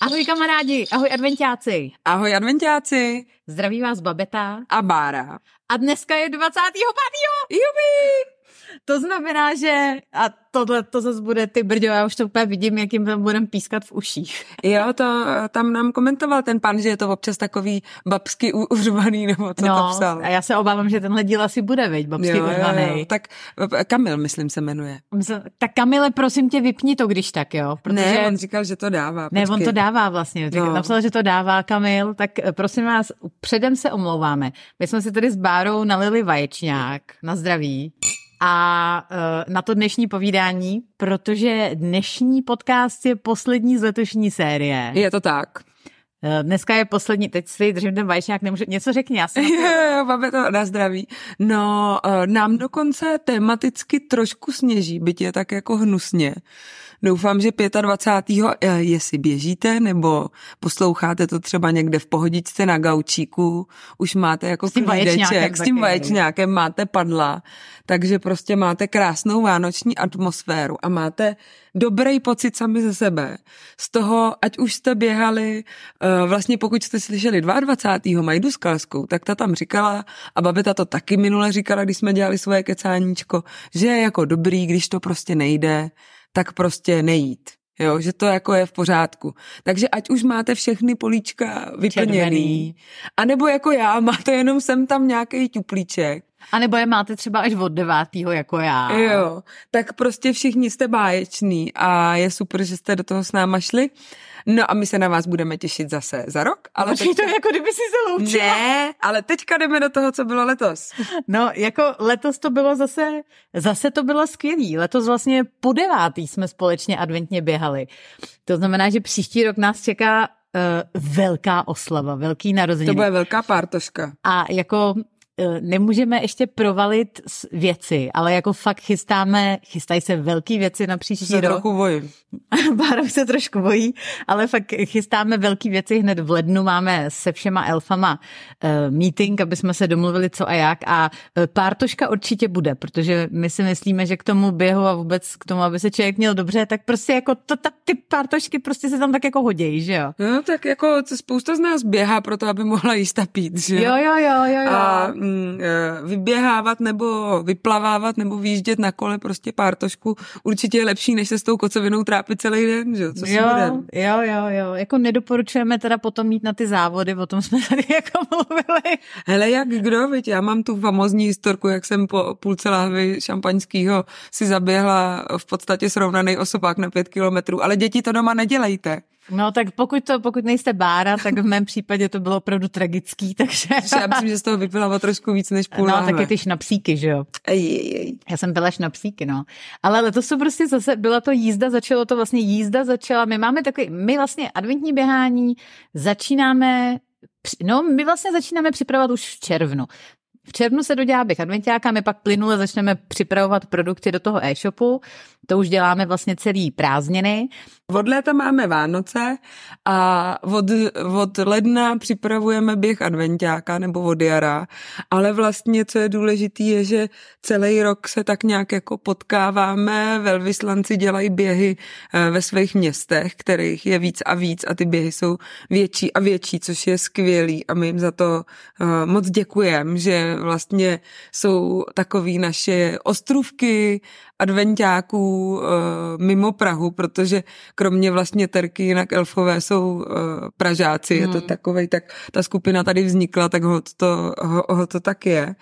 Ahoj kamarádi, ahoj adventáci. Ahoj adventáci. Zdraví vás Babeta. A Bára. A dneska je 25. Jubi! To znamená, že a tohle to zase bude ty brďo, já už to úplně vidím, jak jim tam budem pískat v uších. Jo, to tam nám komentoval ten pan, že je to občas takový babsky uřvaný, nebo co no, to psal. a já se obávám, že tenhle díl asi bude, veď, babsky jo, uřvaný. Jo, jo. Tak Kamil, myslím, se jmenuje. Tak Kamile, prosím tě, vypni to, když tak, jo. Protože... Ne, on říkal, že to dává. Ne, on to dává vlastně. No. Napsal, že to dává Kamil, tak eh, prosím vás, předem se omlouváme. My jsme si tady s Bárou nalili vaječňák na zdraví a uh, na to dnešní povídání, protože dnešní podcast je poslední z letošní série. Je to tak. Uh, dneska je poslední, teď si držím ten vaječňák, nemůžu, něco řekni, já jsem... Jo, jo, máme to na zdraví. No, uh, nám dokonce tematicky trošku sněží, byť je tak jako hnusně. Doufám, že 25. jestli běžíte nebo posloucháte to třeba někde v pohodičce na gaučíku, už máte jako s tím klídeček, s tím vaječňákem máte padla, takže prostě máte krásnou vánoční atmosféru a máte dobrý pocit sami ze sebe. Z toho, ať už jste běhali, vlastně pokud jste slyšeli 22. Majdu Skalskou, tak ta tam říkala, a babeta to taky minule říkala, když jsme dělali svoje kecáníčko, že je jako dobrý, když to prostě nejde, tak prostě nejít. Jo, že to jako je v pořádku. Takže ať už máte všechny políčka vyplněný, anebo jako já, máte jenom sem tam nějaký tuplíček. A nebo je máte třeba až od devátého jako já. Jo, tak prostě všichni jste báječní a je super, že jste do toho s náma šli. No a my se na vás budeme těšit zase za rok. Ale Počkej, teďka... to jako kdyby si se loučila. Ne, ale teďka jdeme do toho, co bylo letos. No, jako letos to bylo zase, zase to bylo skvělý. Letos vlastně po devátý jsme společně adventně běhali. To znamená, že příští rok nás čeká uh, velká oslava, velký narozeniny. To bude velká pártoška. A jako Eh, nemůžeme ještě provalit věci, ale jako fakt chystáme, chystají se velké věci na příští se rok. trochu bojím. Bára se trošku bojí, ale fakt chystáme velké věci hned v lednu. Máme se všema elfama uh, meeting, aby jsme se domluvili co a jak a uh, pártoška určitě bude, protože my si myslíme, že k tomu běhu a vůbec k tomu, aby se člověk měl dobře, tak prostě jako to, ta, ty pártošky prostě se tam tak jako hodějí, že jo? No tak jako spousta z nás běhá pro to, aby mohla jíst a pít, že jo? Jo, jo, jo, jo. A mm, vyběhávat nebo vyplavávat nebo výjíždět na kole prostě pártošku určitě je lepší, než se s tou kocovinou trápit celý den, že Co jo, jo, jo, jo. Jako nedoporučujeme teda potom mít na ty závody, o tom jsme tady jako mluvili. Hele, jak kdo, viď, já mám tu famozní historku, jak jsem po půlce lahvy šampaňského si zaběhla v podstatě srovnaný osobák na pět kilometrů, ale děti to doma nedělejte. No tak pokud, to, pokud nejste Bára, tak v mém případě to bylo opravdu tragický, takže... Já myslím, že z toho vypila trošku víc než půl No, lahve. taky ty šnapsíky, že jo? Ej, ej, ej. Já jsem byla šnapsíky, no. Ale letos to prostě zase, byla to jízda, začalo to vlastně jízda začala, my máme takový, my vlastně adventní běhání začínáme No, my vlastně začínáme připravovat už v červnu. V červnu se dodělá běh adventiáka, my pak plynule začneme připravovat produkty do toho e-shopu. To už děláme vlastně celý prázdniny. Od léta máme Vánoce a od, od ledna připravujeme běh adventiáka nebo od jara, ale vlastně, co je důležité, je, že celý rok se tak nějak jako potkáváme, velvyslanci dělají běhy eh, ve svých městech, kterých je víc a víc a ty běhy jsou větší a větší, což je skvělý a my jim za to eh, moc děkujeme, že vlastně jsou takový naše ostrůvky adventiáků uh, mimo Prahu, protože kromě vlastně Terky jinak elfové jsou uh, Pražáci, hmm. je to hmm. takovej, tak ta skupina tady vznikla, tak ho to, ho, ho to tak je.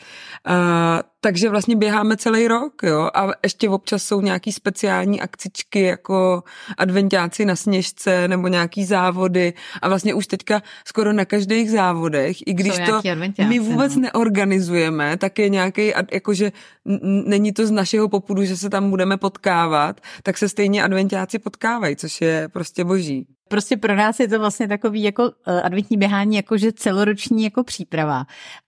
Takže vlastně běháme celý rok, jo, a ještě občas jsou nějaký speciální akcičky, jako adventiáci na sněžce, nebo nějaký závody a vlastně už teďka skoro na každých závodech, i když to my vůbec no. neorganizujeme, tak je nějaký, jakože není to z našeho popudu, že se tam budeme potkávat, tak se stejně adventiáci potkávají, což je prostě boží. Prostě pro nás je to vlastně takový jako uh, adventní běhání, jakože celoroční jako příprava.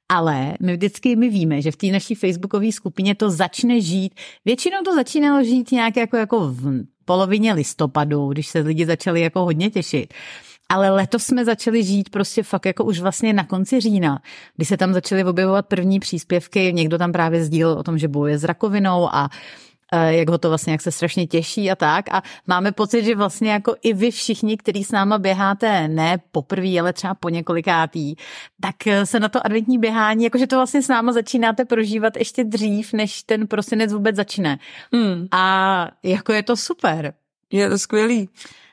Ale my vždycky my víme, že v té naší facebookové skupině to začne žít. Většinou to začínalo žít nějak jako, jako v polovině listopadu, když se lidi začali jako hodně těšit. Ale letos jsme začali žít prostě fakt jako už vlastně na konci října, kdy se tam začaly objevovat první příspěvky, někdo tam právě sdílel o tom, že bojuje s rakovinou a Eh, jak ho to vlastně, jak se strašně těší a tak. A máme pocit, že vlastně jako i vy všichni, kteří s náma běháte ne poprvé, ale třeba po několikátý, tak eh, se na to adventní běhání, jakože to vlastně s náma začínáte prožívat ještě dřív, než ten prosinec vůbec začne. Hmm. A jako je to super. Je to skvělý.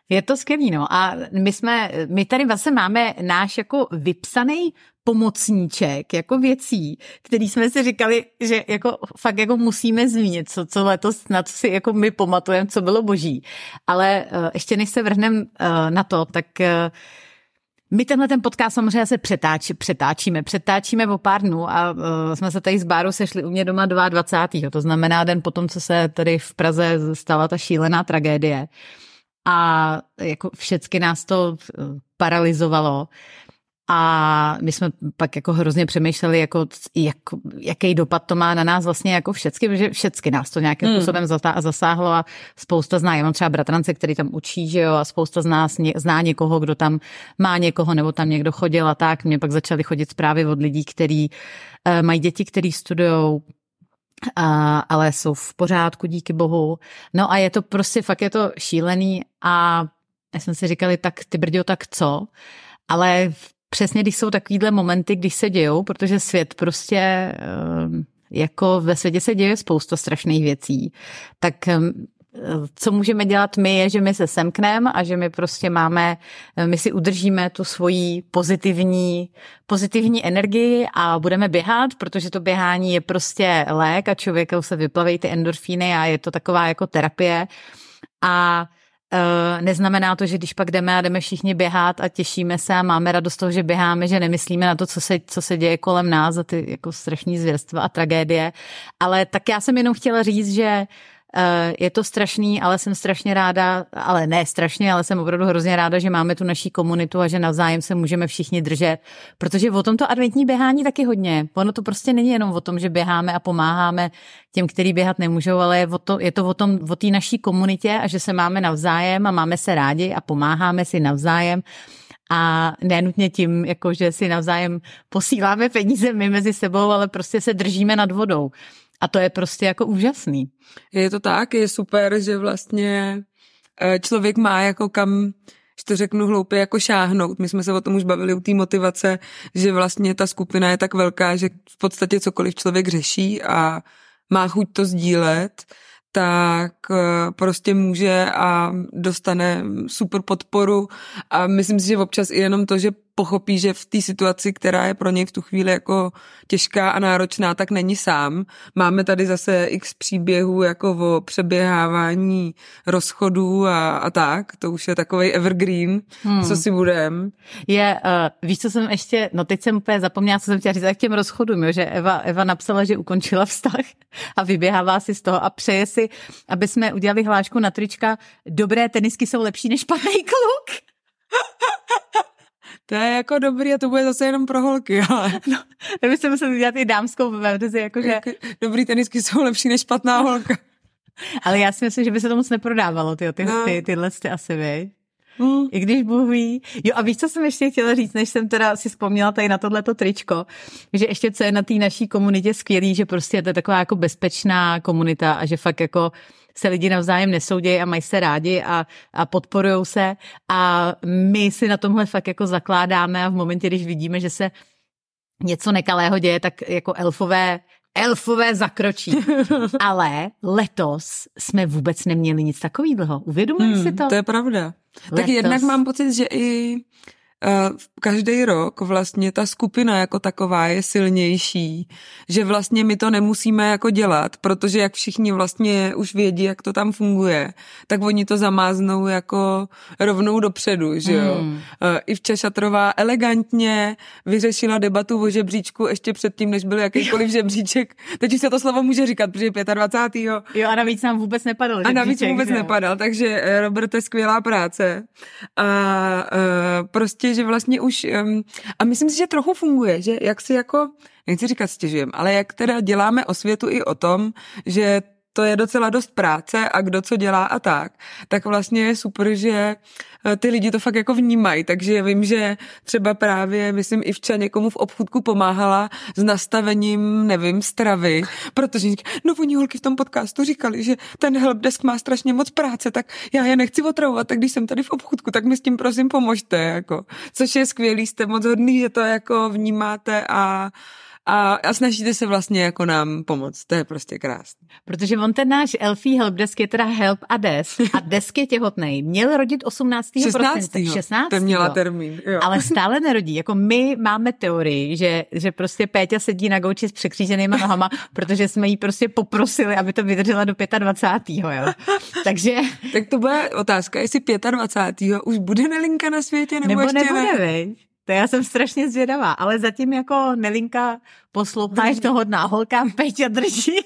Je to skvělý, no. A my jsme, my tady vlastně máme náš jako vypsaný pomocníček jako věcí, který jsme si říkali, že jako fakt jako musíme zmínit, co, co letos, na co si jako my pamatujeme, co bylo boží. Ale uh, ještě než se vrhneme uh, na to, tak uh, my tenhle ten podcast samozřejmě se přetáč, přetáčíme. Přetáčíme o pár dnů a uh, jsme se tady s Bárou sešli u mě doma 22. To znamená den potom, co se tady v Praze stala ta šílená tragédie. A jako všecky nás to paralizovalo. A my jsme pak jako hrozně přemýšleli, jako, jak, jaký dopad to má na nás vlastně jako všecky, protože všecky nás to nějakým hmm. způsobem zasáhlo a spousta zná, já mám třeba bratrance, který tam učí, že jo, a spousta z nás zná někoho, kdo tam má někoho, nebo tam někdo chodil a tak. Mě pak začaly chodit zprávy od lidí, kteří uh, mají děti, kteří studují a, ale jsou v pořádku, díky bohu. No a je to prostě, fakt je to šílený a já jsme si říkali, tak ty brďo, tak co? Ale přesně když jsou takovýhle momenty, když se dějou, protože svět prostě ehm, jako ve světě se děje spousta strašných věcí, tak ehm, co můžeme dělat my, je, že my se semkneme a že my prostě máme, my si udržíme tu svoji pozitivní, pozitivní energii a budeme běhat, protože to běhání je prostě lék a člověku se vyplaví ty endorfíny a je to taková jako terapie. A Eh, neznamená to, že když pak jdeme a jdeme všichni běhat a těšíme se a máme radost toho, že běháme, že nemyslíme na to, co se, co se děje kolem nás a ty jako strašní zvěrstva a tragédie. Ale tak já jsem jenom chtěla říct, že Eh, je to strašný, ale jsem strašně ráda, ale ne strašně, ale jsem opravdu hrozně ráda, že máme tu naší komunitu a že navzájem se můžeme všichni držet, protože o tom to adventní běhání taky hodně. Ono to prostě není jenom o tom, že běháme a pomáháme těm, kteří běhat nemůžou, ale je, o to, je to o tom, o té naší komunitě a že se máme navzájem a máme se rádi a pomáháme si navzájem a nenutně tím, jako že si navzájem posíláme peníze my mezi sebou, ale prostě se držíme nad vodou. A to je prostě jako úžasný. Je to tak, je super, že vlastně eh, člověk má jako kam že to řeknu hloupě, jako šáhnout. My jsme se o tom už bavili u té motivace, že vlastně ta skupina je tak velká, že v podstatě cokoliv člověk řeší a má chuť to sdílet, tak eh, prostě může a dostane super podporu a myslím si, že občas i jenom to, že pochopí, že v té situaci, která je pro něj v tu chvíli jako těžká a náročná, tak není sám. Máme tady zase x příběhů jako o přeběhávání rozchodů a, a tak. To už je takový evergreen, hmm. co si budem. Je, uh, víš, co jsem ještě, no teď jsem úplně zapomněla, co jsem chtěla říct, k těm rozchodům, jo, že Eva, Eva napsala, že ukončila vztah a vyběhává si z toho a přeje si, aby jsme udělali hlášku na trička, dobré tenisky jsou lepší než špatný kluk. To je jako dobrý a to bude zase jenom pro holky, ale... No, to byste museli dělat i dámskou verzi, jakože... Jako, dobrý tenisky jsou lepší než špatná holka. ale já si myslím, že by se to moc neprodávalo, ty, ty, no. ty, tyhle ty asi, vy. Mm. I když Bůh ví. Jo a víš, co jsem ještě chtěla říct, než jsem teda si vzpomněla tady na tohleto tričko, že ještě co je na té naší komunitě skvělý, že prostě je to taková jako bezpečná komunita a že fakt jako se lidi navzájem nesoudějí a mají se rádi a, a podporují se a my si na tomhle fakt jako zakládáme a v momentě, když vidíme, že se něco nekalého děje, tak jako elfové elfové zakročí. Ale letos jsme vůbec neměli nic takového. Uvědomuji hmm, si to? To je pravda. Letos. Tak jednak mám pocit, že i každý rok vlastně ta skupina jako taková je silnější, že vlastně my to nemusíme jako dělat, protože jak všichni vlastně už vědí, jak to tam funguje, tak oni to zamáznou jako rovnou dopředu, že jo. Hmm. Ivča Šatrová elegantně vyřešila debatu o žebříčku ještě předtím, než byl jakýkoliv žebříček. Teď už se to slovo může říkat, protože 25. Jo a navíc nám vůbec nepadal A navíc vůbec že? nepadal, takže eh, Robert, to je skvělá práce. A uh, prostě že vlastně už, um, a myslím si, že trochu funguje, že jak si jako, nechci říkat stěžujem, ale jak teda děláme o světu i o tom, že to je docela dost práce a kdo co dělá a tak, tak vlastně je super, že eh, ty lidi to fakt jako vnímají, takže vím, že třeba právě, myslím, i včera někomu v obchůdku pomáhala s nastavením, nevím, stravy, protože no oni holky v tom podcastu říkali, že ten helpdesk má strašně moc práce, tak já je nechci otravovat, tak když jsem tady v obchůdku, tak mi s tím prosím pomožte, jako. Což je skvělý, jste moc hodný, že to jako vnímáte a a, a snažíte se vlastně jako nám pomoct. To je prostě krásné. Protože on ten náš Elfie Helpdesk je teda Help a Desk a Desk je těhotný. Měl rodit 18. 16. prosince. 16. To měla termín. Jo. Ale stále nerodí. Jako my máme teorii, že, že prostě Péťa sedí na gauči s překříženýma nohama, protože jsme jí prostě poprosili, aby to vydržela do 25. Jo. Takže... tak to bude otázka, jestli 25. už bude Nelinka na světě, nebo, nebo ještě nebude, ne? To já jsem strašně zvědavá, ale zatím jako Nelinka posloucháš to hodná holka, Peťa drží.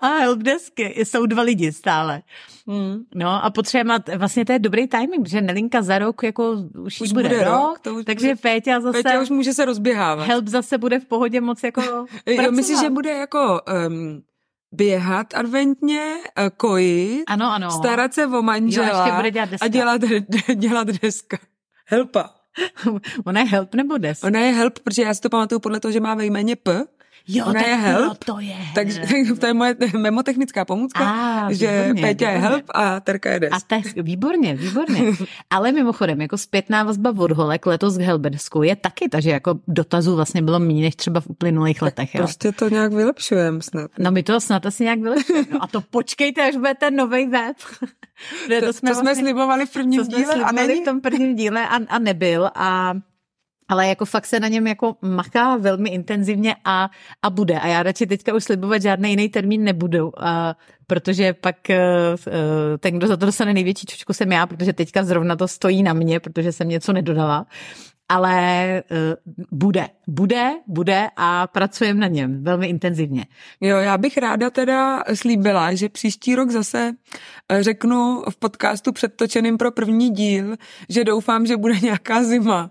A helpdesky, jsou dva lidi stále. Hmm. No a potřebujeme, vlastně to je dobrý timing, že Nelinka za rok jako už, už bude, bude rok, to už takže bude, Péťa zase... Péťa už může se rozběhávat. Help zase bude v pohodě moc jako Jo, myslíš, že bude jako um, běhat adventně, eh, kojit, ano, ano. starat se o manžela jo, bude dělat deska. a dělat, dělat deska. Helpa. Ona je help nebo des? Ona je help, protože já si to pamatuju podle toho, že má ve jméně P. Jo, Ona tak je help, jo, to je takže to je moje memotechnická pomůcka, a, že výborně, Péťa je výborně. help a Terka je des. A tak, výborně, výborně. Ale mimochodem, jako zpětná vazba od holek letos k Helbedesku je taky, takže jako dotazů vlastně bylo méně než třeba v uplynulých letech. Jo. Prostě to nějak vylepšujeme snad. No my to snad asi nějak vylepšujeme. No a to počkejte, až bude ten nový web. to, to, jsme, to jsme slibovali v prvním díle a není? v tom prvním díle a, a nebyl. A ale jako fakt se na něm jako maká velmi intenzivně a, a bude. A já radši teďka už slibovat žádný jiný termín nebudu, a, protože pak uh, ten, kdo za to dostane největší čočku, jsem já, protože teďka zrovna to stojí na mě, protože jsem něco nedodala. Ale uh, bude, bude, bude a pracujeme na něm velmi intenzivně. Jo, já bych ráda teda slíbila, že příští rok zase eh, řeknu v podcastu předtočeným pro první díl, že doufám, že bude nějaká zima.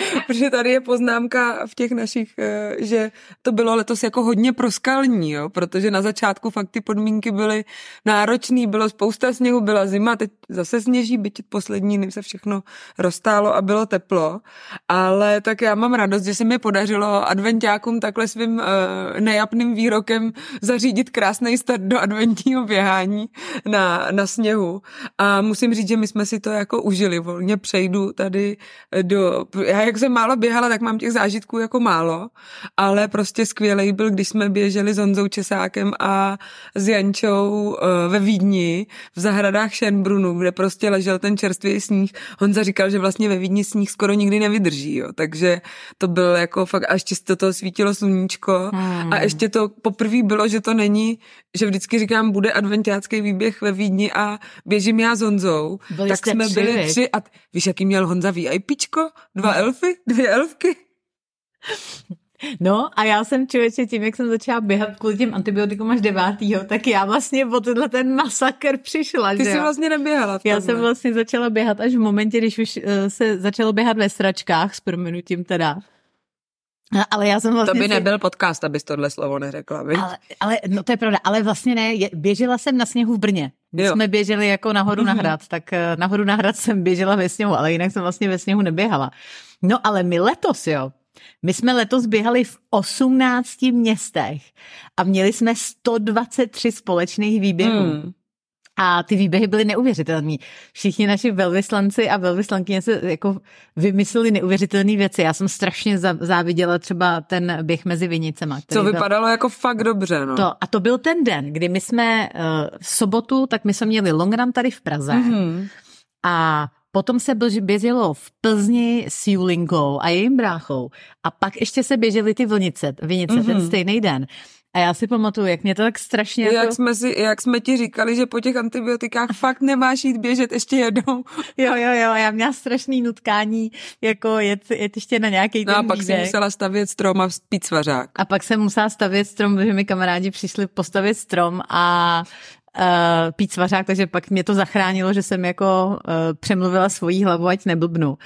Protože tady je poznámka v těch našich, eh, že to bylo letos jako hodně proskalní, jo? protože na začátku fakt ty podmínky byly náročné, bylo spousta sněhu, byla zima, teď zase sněží, byť poslední dny se všechno roztálo a bylo teplo, ale tak já mám radost, že se mi podařilo adventiákům takhle svým uh, nejapným výrokem zařídit krásný start do adventního běhání na, na sněhu. A musím říct, že my jsme si to jako užili, volně přejdu tady do, já jak jsem málo běhala, tak mám těch zážitků jako málo, ale prostě skvělej byl, když jsme běželi s Honzou Česákem a s Jančou uh, ve Vídni v zahradách Schönbrunnu, kde prostě ležel ten čerstvý sníh. Honza říkal, že vlastně ve Vídni sníh skoro nikdy nevydrží, jo. takže to byl jako fakt, a ještě to, to svítilo sluníčko hmm. a ještě to poprvé bylo, že to není, že vždycky říkám, bude adventiácký výběh ve Vídni a běžím já s Honzou, byli tak jsme tři, byli tři a víš, jaký měl Honza VIPčko? Dva elfy? Dvě elfky? No a já jsem člověče tím, jak jsem začala běhat kvůli těm antibiotikům až devátýho, tak já vlastně po tenhle ten masakr přišla. Ty že jsi jo? vlastně neběhala v Já jsem vlastně začala běhat až v momentě, když už uh, se začalo běhat ve sračkách, s prominutím teda. A- Ale já jsem vlastně... To by si- nebyl podcast, abys tohle slovo neřekla? Ale, ale, no to je pravda, ale vlastně ne, běžela jsem na sněhu v Brně. Jo. jsme běželi jako nahoru na hrad, tak eh, nahoru na hrad jsem běžela ve sněhu, ale jinak jsem vlastně ve sněhu neběhala. No ale my letos, jo, my jsme letos běhali v 18 městech a měli jsme 123 společných výběhů. Hmm. A ty výběhy byly neuvěřitelné. Všichni naši velvyslanci a velvyslankyně se jako vymysleli neuvěřitelné věci. Já jsem strašně záviděla třeba ten běh mezi vinicema. který Co byl- vypadalo jako fakt dobře, no. to, a to byl ten den, kdy my jsme uh, v sobotu, tak my jsme měli long run tady v Praze Mhm. a potom se běž- běželo v Plzni s Julinkou a jejím bráchou a pak ještě se běžely ty vlnice, vinice mm-hmm. ten Mhm. stejný den. A já si pamatuju, jak mě to tak strašně... Jak Jako... jsme, si, jak jsme ti říkali, že po těch antibiotikách fakt nemáš jít běžet ještě jednou. Jo, jo, jo, já měla strašný nutkání, jako jet, jet ještě na nějaký No ten a pak si výběh. musela stavět strom a spít svařák. A pak jsem musela stavět strom, protože mi kamarádi přišli postavit strom a uh, pít svařák, takže pak mě to zachránilo, že jsem jako uh, přemluvila svoji hlavu, ať neblbnu.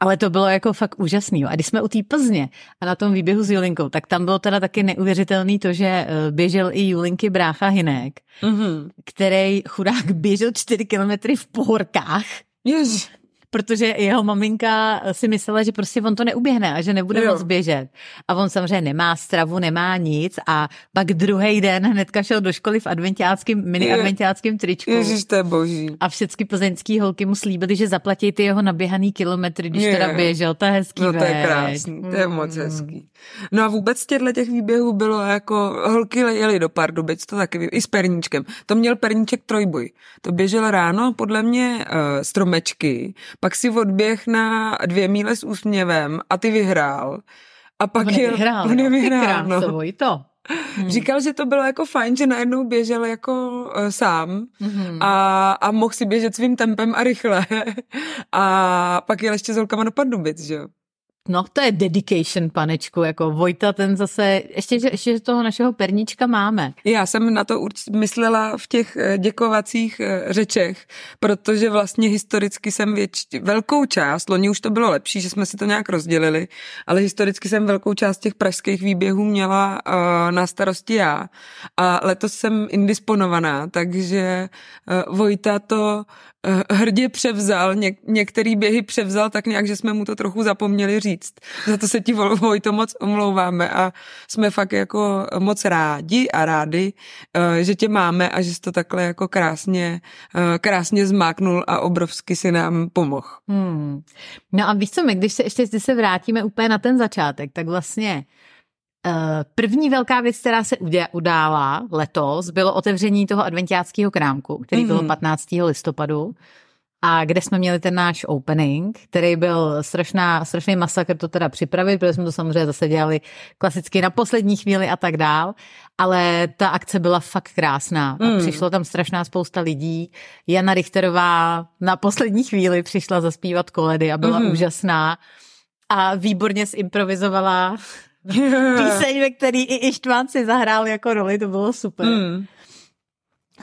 Ale to bylo jako fakt úžasný. A když jsme u té Plzně a na tom výběhu s Julinkou, tak tam bylo teda taky neuvěřitelný to, že eh, běžel i Julinky brácha Hinek, mm-hmm. který chudák běžel čtyři kilometry v pohorkách. Jež protože jeho maminka si myslela, že prostě on to neuběhne a že nebude jo. moc běžet. A on samozřejmě nemá stravu, nemá nic a pak druhý den hnedka šel do školy v adventiáckém, mini adventiáckém tričku. Ježiš, to je boží. A všechny plzeňský holky mu slíbily, že zaplatí ty jeho naběhaný kilometry, když je. teda běžel. To je hezký. No to je krásný, to je moc mm. hezký. No a vůbec těchto těch výběhů bylo jako, holky jeli do Pardubic, to taky, i s perníčkem. To měl perníček trojboj. To běžel ráno, podle mě uh, stromečky, pak si odběh na dvě míle s úsměvem a ty vyhrál. A pak on je, vyhrál, on je vyhrál, no. to. Hmm. Říkal, že to bylo jako fajn, že najednou běžel jako uh, sám hmm. a, a mohl si běžet svým tempem a rychle. a pak jel ještě s holkama do Pardubic, že jo. No, to je dedication, panečku, jako Vojta, ten zase, ještě, že, ještě toho našeho perníčka máme. Já jsem na to určitě myslela v těch eh, děkovacích eh, řečech, protože vlastně historicky jsem věč, velkou část, loni už to bylo lepší, že jsme si to nějak rozdělili, ale historicky jsem velkou část těch pražských výběhů měla uh, na starosti já. A letos jsem indisponovaná, takže uh, Vojta to hrdě převzal, Něk, některý běhy převzal tak nějak, že jsme mu to trochu zapomněli říct. Za to se ti to moc omlouváme a jsme fakt jako moc rádi a rádi, eh, že tě máme a že jsi to takhle jako krásně, eh, krásně zmáknul a obrovsky si nám pomohl. Hmm. No a víš co, my když se ještě se vrátíme úplně na ten začátek, tak vlastně eh, První velká věc, která se udála letos, bylo otevření toho adventiáckého krámku, který mm. bylo 15. listopadu a kde jsme měli ten náš opening, který byl strašná, strašný masakr to teda připravit, protože jsme to samozřejmě zase dělali klasicky na poslední chvíli a tak dál, ale ta akce byla fakt krásná a mm. přišlo tam strašná spousta lidí. Jana Richterová na poslední chvíli přišla zaspívat koledy a byla mm. úžasná a výborně zimprovizovala píseň, ve který i Ištván si zahrál jako roli, to bylo super. Mm.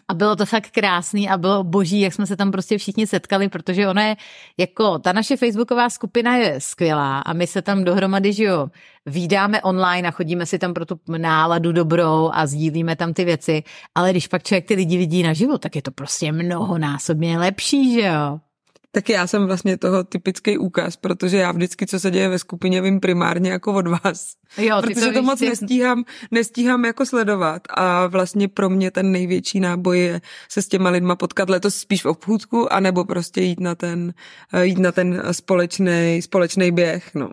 A bylo to fakt krásný a bylo boží, jak jsme se tam prostě všichni setkali, protože ona je jako, ta naše facebooková skupina je skvělá a my se tam dohromady, že jo, výdáme online a chodíme si tam pro tu náladu dobrou a sdílíme tam ty věci, ale když pak člověk ty lidi vidí naživo, tak je to prostě mnohonásobně lepší, že jo. Tak já jsem vlastně toho typický úkaz, protože já vždycky, co se děje ve skupině, vím primárně jako od vás. Jo, protože to, to moc ty... nestíhám, nestíhám jako sledovat a vlastně pro mě ten největší náboj je se s těma lidma potkat letos spíš v obchůdku, anebo prostě jít na ten, jít na ten společný, společný běh, no.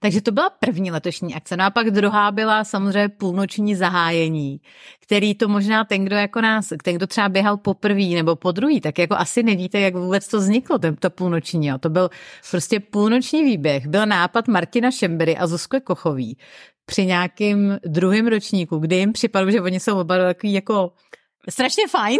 Takže to byla první letošní akce. No a pak druhá byla samozřejmě půlnoční zahájení, který to možná ten, kdo jako nás, ten, kdo třeba běhal poprvé nebo po druhý, tak jako asi nevíte, jak vůbec to vzniklo, ten, to půlnoční. Jo. To byl prostě půlnoční výběh. Byl nápad Martina Šembery a Zuzky Kochový při nějakým druhém ročníku, kdy jim připadlo, že oni jsou oba takový jako strašně fajn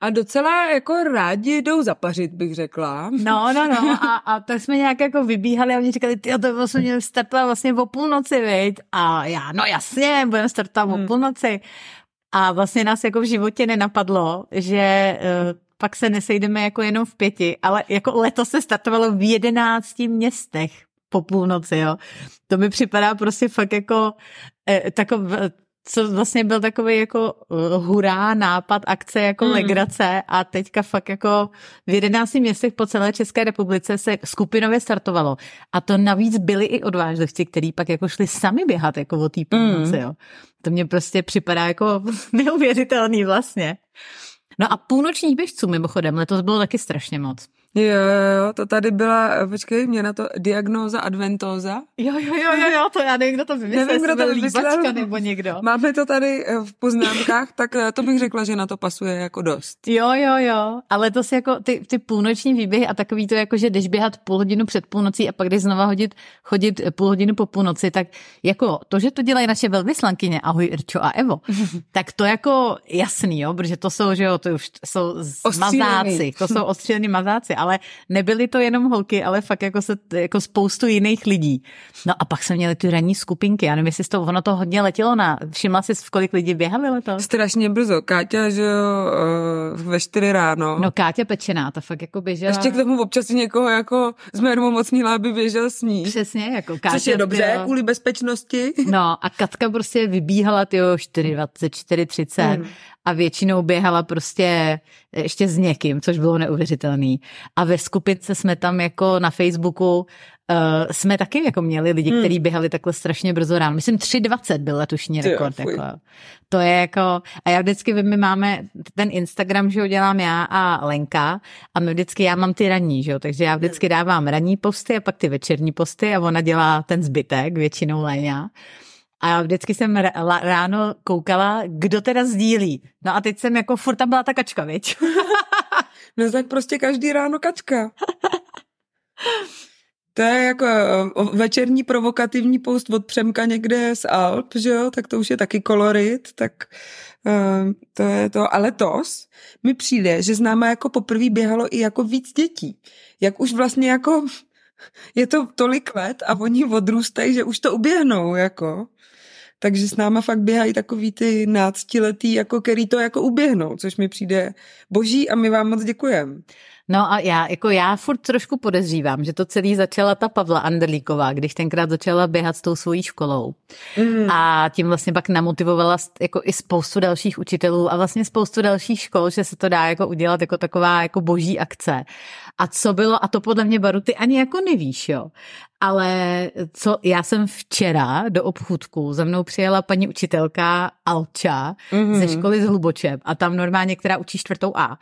a docela jako rádi jdou zapařit, bych řekla. No, no, no. A, a tak jsme nějak jako vybíhali a oni říkali, ty to vlastně měli startovat vlastně o půlnoci, viď? A já, no jasně, budeme startovat hmm. o půlnoci. A vlastně nás jako v životě nenapadlo, že uh, pak se nesejdeme jako jenom v pěti, ale jako letos se startovalo v jedenácti městech po půlnoci, jo. To mi připadá prostě fakt jako eh, takové, co vlastně byl takový jako uh, hurá nápad, akce jako mm. legrace a teďka fakt jako v 11 městech po celé České republice se skupinově startovalo. A to navíc byli i odvážlivci, kteří pak jako šli sami běhat jako o té půlnoci, mm. jo. To mě prostě připadá jako neuvěřitelný vlastně. No a půlnočních běžců mimochodem letos bylo taky strašně moc. Jo, jo, to tady byla, počkej, mě na to diagnóza adventóza. Jo, jo, jo, jo, jo, to já nevím, kdo to vymyslel, nevím, kdo to vymyslel, nebo někdo. Máme to tady eh, v poznámkách, tak eh, to bych řekla, že na to pasuje jako dost. Jo, jo, jo, ale to si jako ty, ty půlnoční výběhy a takový to jako, že jdeš běhat půl hodinu před půlnocí a pak jdeš znova hodit, chodit půl hodinu po půlnoci, tak jako to, že to dělají naše velvyslankyně, ahoj Irčo a Evo, tak to jako jasný, jo, protože to jsou, že jo, to už jsou mazáci, to jsou ostřílení mazáci, ale nebyly to jenom holky, ale fakt jako, se, jako spoustu jiných lidí. No a pak jsme měli ty ranní skupinky, já nevím, jestli to, ono to hodně letělo na, všimla jsi, v kolik lidí běhali letos? Strašně brzo, Káťa, že eh, ve čtyři ráno. No Káťa Pečená, ta fakt jako běžela. Ještě k tomu občas někoho jako jsme mocnila, aby běžel s ní. Přesně, jako Káťa. Což je dobře, jo. kvůli bezpečnosti. No a Katka prostě vybíhala ty 4,20, 4,30 hmm a většinou běhala prostě ještě s někým, což bylo neuvěřitelný. A ve skupince jsme tam jako na Facebooku Uh, jsme taky jako měli lidi, hmm. kteří běhali takhle strašně brzo ráno. Myslím 3.20 byl letošní rekord. Jako. To je jako, a já vždycky, my máme ten Instagram, že ho dělám já a Lenka a my vždycky, já mám ty ranní, že jo, takže já vždycky dávám ranní posty a pak ty večerní posty a ona dělá ten zbytek, většinou Léňa. A vždycky jsem ráno koukala, kdo teda sdílí. No a teď jsem jako furt tam byla ta kačka, viď? no tak prostě každý ráno kačka. To je jako eh, večerní provokativní post od Přemka někde z Alp, že jo, tak to už je taky kolorit, tak uh, to je to. A letos mi přijde, že známa jako poprvé běhalo i jako víc dětí. Jak už vlastně jako je to tolik let a oni odrůstají, že už to uběhnou, jako takže s náma fakt běhají takový ty náctiletý, jako který to jako uběhnou, což mi přijde boží a my vám moc děkujeme. No a já, jako já furt trošku podezřívám, že to celý začala ta Pavla Anderlíková, když tenkrát začala běhat s tou svojí školou. Mm. A tím vlastně pak namotivovala jako i spoustu dalších učitelů a vlastně spoustu dalších škol, že se to dá jako udělat jako taková jako boží akce. A co bylo, a to podle mě Baru, ty ani jako nevíš, jo. Ale co, já jsem včera do obchůdku, za mnou přijela paní učitelka Alča mm-hmm. ze školy z Hlubočeb a tam normálně, která učí čtvrtou A.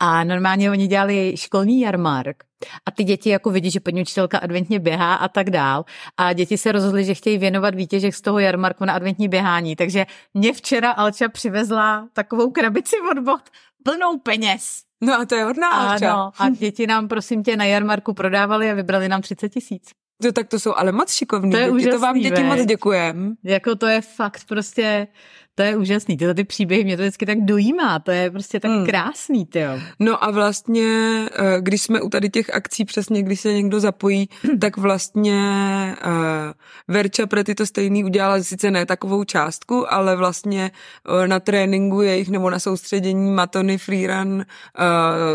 A normálně oni dělali školní jarmark a ty děti jako vidí, že paní učitelka adventně běhá a tak dál. A děti se rozhodly, že chtějí věnovat výtěžek z toho jarmarku na adventní běhání. Takže mě včera Alča přivezla takovou krabici od bot plnou peněz. No a to je hodná Alča. Ano, a děti nám prosím tě na jarmarku prodávali a vybrali nám 30 tisíc. To, tak to jsou ale moc šikovní to je děti, úžasný, to vám děti moc děkujem. Jako to je fakt prostě to je úžasný, tyhle ty příběhy mě to vždycky tak dojímá, to je prostě tak hmm. krásný, ty No a vlastně, eh, když jsme u tady těch akcí, přesně když se někdo zapojí, tak vlastně uh, Verča pro tyto stejný udělala sice ne takovou částku, ale vlastně uh, na tréninku jejich nebo na soustředění matony freerun uh,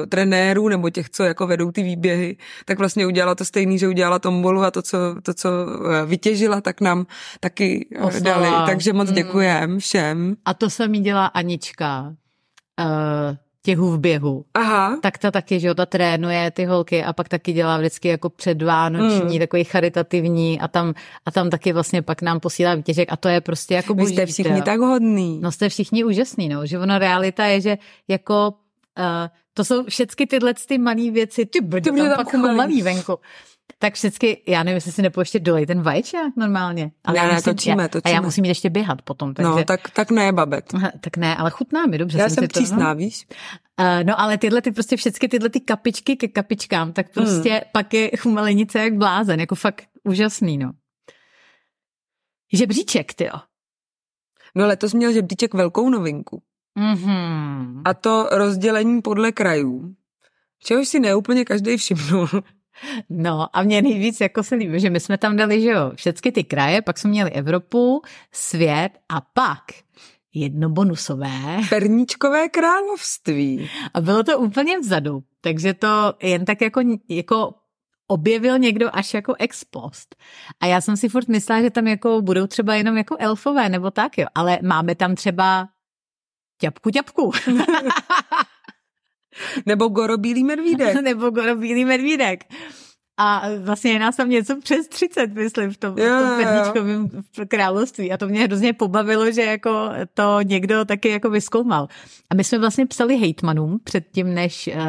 trenérů nebo těch, co jako vedou ty výběhy, tak vlastně udělala to stejný, že udělala tombolu a to, co, to, co vytěžila, tak nám taky Oslala. dali. Takže moc hmm. děkujem všem všem. A to samý dělá Anička. Uh, těhu v běhu. Aha. Tak ta taky, že jo, ta trénuje ty holky a pak taky dělá vždycky jako předvánoční, mm. takový charitativní a tam, a tam taky vlastně pak nám posílá výtěžek a to je prostě jako. Vy jste všichni tak hodný. No jste všichni úžasný, no, že ono realita je, že jako uh, to jsou všechny tyhle ty malé věci, ty brdo, tam, tam pak malý venku tak vždycky, já nevím, jestli si nepo ještě dolej ten vaječák normálně. Ale ne, já musím, točíme, já, točíme. A já musím jít ještě běhat potom. Takže... No, tak, tak ne, babet. Tak ne, ale chutná mi, dobře. Já jsem, jsem přísná, to, víš? Uh, no ale tyhle ty prostě všechny tyhle ty kapičky ke kapičkám, tak prostě hmm. pak je chumelenice jak blázen, jako fakt úžasný, no. Žebříček, ty jo. No letos měl žebříček velkou novinku. Mm-hmm. A to rozdělení podle krajů. Čehož si neúplně každý všimnul. No a mě nejvíc jako se líbí, že my jsme tam dali, že jo, všechny ty kraje, pak jsme měli Evropu, svět a pak jedno bonusové. Perníčkové království. A bylo to úplně vzadu, takže to jen tak jako, jako objevil někdo až jako ex post. A já jsem si furt myslela, že tam jako budou třeba jenom jako elfové nebo tak, jo. Ale máme tam třeba ťapku ťapku. Nebo gorobílý medvídek. Nebo gorobílý medvídek. A vlastně je nás tam něco přes 30, myslím, v tom, v tom perničkovém království. A to mě hrozně pobavilo, že jako to někdo taky jako vyskoumal. A my jsme vlastně psali hejtmanům předtím, než uh,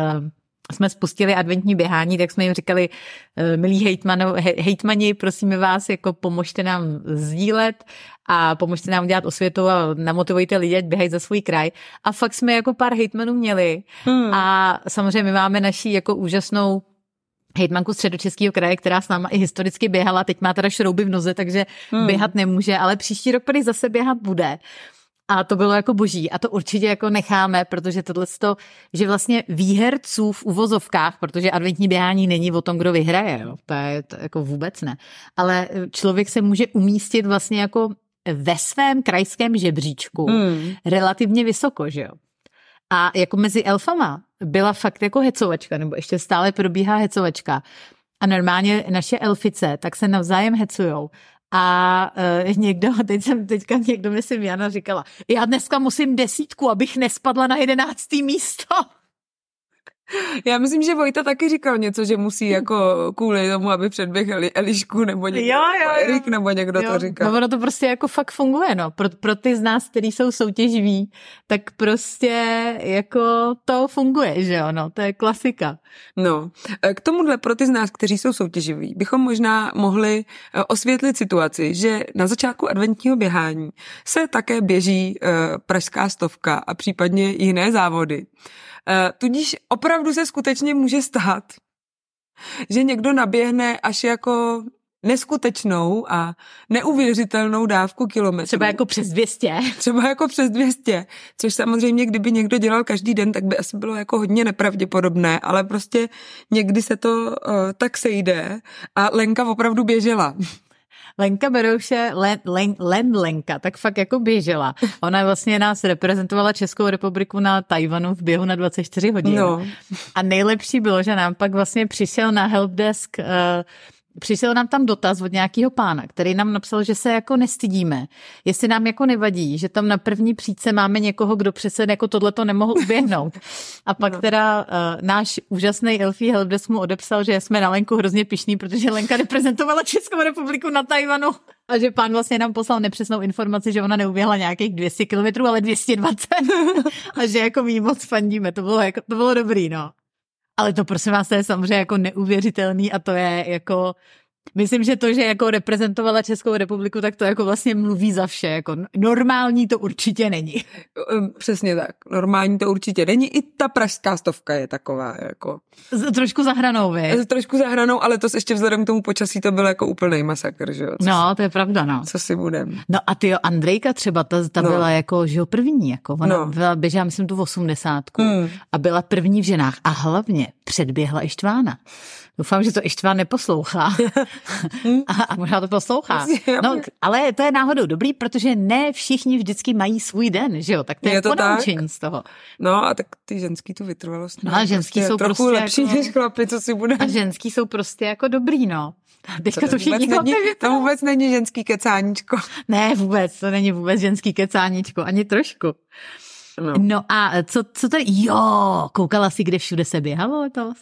jsme spustili adventní běhání, tak jsme jim říkali, uh, milí hejtmano, hejtmani, prosíme vás, jako pomožte nám sdílet a pomožte nám dělat osvětu a namotivujte lidi, ať běhají za svůj kraj. A fakt jsme jako pár hejtmanů měli. Hmm. A samozřejmě my máme naší jako úžasnou hejtmanku středočeského kraje, která s náma i historicky běhala, teď má teda šrouby v noze, takže hmm. běhat nemůže, ale příští rok tady zase běhat bude. A to bylo jako boží a to určitě jako necháme, protože tohle to, že vlastně výherců v uvozovkách, protože adventní běhání není o tom, kdo vyhraje, jo, to je to jako vůbec ne, ale člověk se může umístit vlastně jako ve svém krajském žebříčku hmm. relativně vysoko, že jo. A jako mezi elfama byla fakt jako hecovačka, nebo ještě stále probíhá hecovačka. A normálně naše elfice tak se navzájem hecujou. A uh, někdo, teď jsem teďka někdo, myslím, Jana říkala, já dneska musím desítku, abych nespadla na jedenáctý místo. Já myslím, že Vojta taky říkal něco, že musí jako kvůli tomu, aby předběhl Elišku nebo někdo, jo, jo, jo. Erik nebo někdo jo. to říkal. No ono to prostě jako fakt funguje, no. Pro, pro ty z nás, kteří jsou soutěživí, tak prostě jako to funguje, že jo, no. To je klasika. No, e, k tomuhle pro ty z nás, kteří jsou soutěživí, bychom možná mohli e, osvětlit situaci, že na začátku adventního běhání se také běží uh, pražská stovka a případně jiné závody. Eh, tudíž opravdu se skutečně může stát, že někdo naběhne až jako neskutečnou a neuvěřitelnou dávku kilometrů. Třeba jako přes 200. Třeba jako přes 200, což samozřejmě, kdyby někdo dělal každý den, tak by asi bylo jako hodně nepravděpodobné, ale prostě někdy se to uh, tak sejde a Lenka opravdu běžela. Lenka Berouše, Len, Len, Len Lenka, tak fakt jako běžela. Ona vlastně nás reprezentovala Českou republiku na Tajvanu v běhu na 24 hodin. No. A nejlepší bylo, že nám pak vlastně přišel na helpdesk uh, přišel nám tam dotaz od nějakého pána, který nám napsal, že se jako nestydíme, jestli nám jako nevadí, že tam na první příčce máme někoho, kdo přece jako tohle to nemohl uběhnout. A pak no. teda uh, náš úžasný Elfie Helpdesk mu odepsal, že jsme na Lenku hrozně pišní, protože Lenka reprezentovala Českou republiku na Tajvanu. A že pán vlastně nám poslal nepřesnou informaci, že ona neuběhla nějakých 200 kilometrů, ale 220. a že jako my moc fandíme. To bylo, jako, to bylo dobrý, no. Ale to prosím vás, to je samozřejmě jako neuvěřitelný a to je jako Myslím, že to, že jako reprezentovala Českou republiku, tak to jako vlastně mluví za vše. Jako normální to určitě není. Přesně tak. Normální to určitě není. I ta pražská stovka je taková. Jako... Z, trošku zahranou, vy. Trošku zahranou, ale to ještě vzhledem k tomu počasí to byl jako úplný masakr, že jo? Co no, to je pravda, no. Co si budem. No a ty jo, Andrejka třeba, ta, ta no. byla jako, že jo, první, jako ona no. byla, běžela, myslím, tu v osmdesátku hmm. a byla první v ženách a hlavně předběhla Ištvána. Doufám, že to Ištván neposlouchá. a, a možná to poslouchá. No, ale to je náhodou dobrý, protože ne všichni vždycky mají svůj den, že jo? Tak to je, je to ponaučení z toho. No a tak ty ženský tu vytrvalost. No, a ženský prostě jsou trochu prostě lepší jako... než chlapi, co si bude. A ženský jsou prostě jako dobrý, no. Teďka to, to všichni není, To vůbec není ženský kecáníčko. Ne, vůbec, to není vůbec ženský kecáníčko, ani trošku. No. no a co, co to je? Jo, koukala jsi, kde všude se běhalo letos?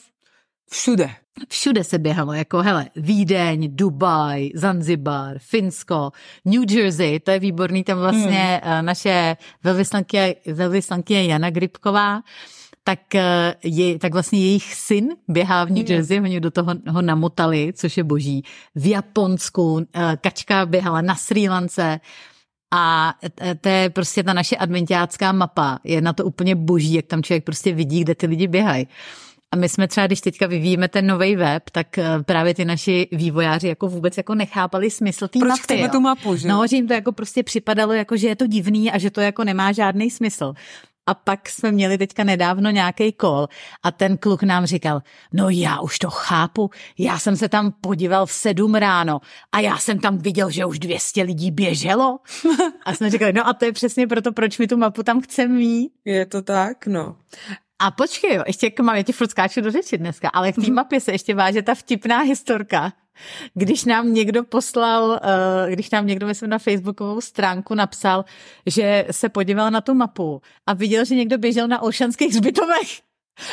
Všude. Všude se běhalo, jako hele, Vídeň, Dubaj, Zanzibar, Finsko, New Jersey, to je výborný, tam vlastně hmm. naše velvyslankyně, velvyslankyně Jana Gripková, tak, eh, je, tak vlastně jejich syn běhá v New hmm. Jersey, oni do toho ho namotali, což je boží. V Japonsku, eh, Kačka běhala na Sri Lance, a to je prostě ta naše adventiácká mapa. Je na to úplně boží, jak tam člověk prostě vidí, kde ty lidi běhají. A my jsme třeba, když teďka vyvíjíme ten nový web, tak eh, právě ty naši vývojáři jako vůbec jako nechápali smysl té mapy. Proč tu mapu, že? No, že jim to jako prostě připadalo, jako, že je to divný a že to jako nemá žádný smysl. A pak jsme měli teďka nedávno nějaký kol a ten kluk nám říkal, no já už to chápu, já jsem se tam podíval v sedm ráno a já jsem tam viděl, že už 200 lidí běželo. A jsme říkali, no a to je přesně proto, proč mi tu mapu tam chceme mít. Je to tak, no. A počkej, jo, ještě mám, já ti furt skáču do řeči dneska, ale k té mhm. mapě se ještě váže ta vtipná historka, když nám někdo poslal, eh, když nám někdo, myslím, na facebookovou stránku napsal, že se podíval na tu mapu a viděl, že někdo běžel na Olšanských zbytovech.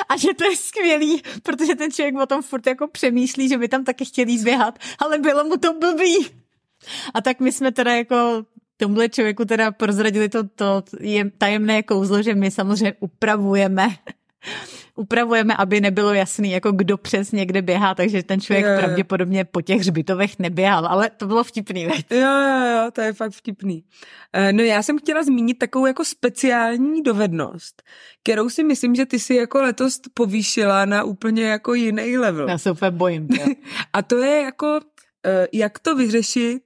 A že to je skvělý, protože ten člověk o tom furt jako přemýšlí, že by tam taky chtěli zběhat, ale bylo mu to blbý. A tak my jsme teda jako tomhle člověku teda prozradili to, to je tajemné kouzlo, že my samozřejmě upravujeme upravujeme, aby nebylo jasný, jako kdo přesně kde běhá, takže ten člověk jo, pravděpodobně po těch hřbitovech neběhal, ale to bylo vtipný, veď? Jo, jo, jo, to je fakt vtipný. Eh, no já jsem chtěla zmínit takovou jako speciální dovednost, kterou si myslím, že ty si jako letos povýšila na úplně jako jiný level. Já se úplně bojím. A to je jako, eh, jak to vyřešit,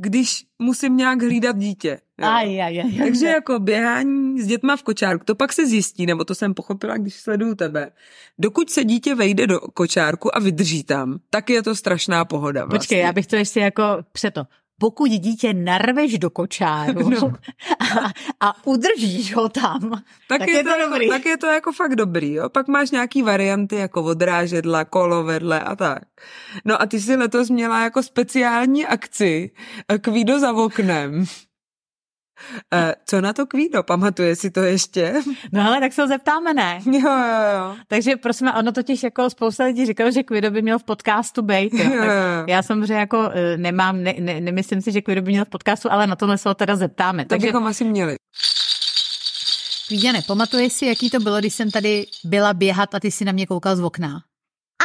když musím nějak hlídat dítě. Aj, aj, aj, Takže jako běhání s dětma v kočárku, to pak se zjistí, nebo to jsem pochopila, když sleduju tebe. Dokud se dítě vejde do kočárku a vydrží tam, tak je to strašná pohoda. Vlastně. Počkej, já bych to ještě jako přeto. Pokud dítě narveš do kočáru no. a, a udržíš ho tam, tak, tak je, je to, to dobrý. Tak je to jako fakt dobrý. Jo? Pak máš nějaký varianty jako odrážedla, kolo vedle a tak. No a ty jsi letos měla jako speciální akci kvído za oknem. Uh, co na to Kvído? Pamatuje si to ještě? No ale tak se ho zeptáme, ne? Jo, jo, jo. Takže prosím, ono totiž jako spousta lidí říkalo, že Kvido by měl v podcastu být. Jo. Jo, jo. Já samozřejmě jako eh, nemám, ne, ne, nemyslím si, že Kvido by měl v podcastu, ale na tohle se ho teda zeptáme. Tak Takže... bychom asi měli. Kvíďane, pamatuješ si, jaký to bylo, když jsem tady byla běhat a ty si na mě koukal z okna?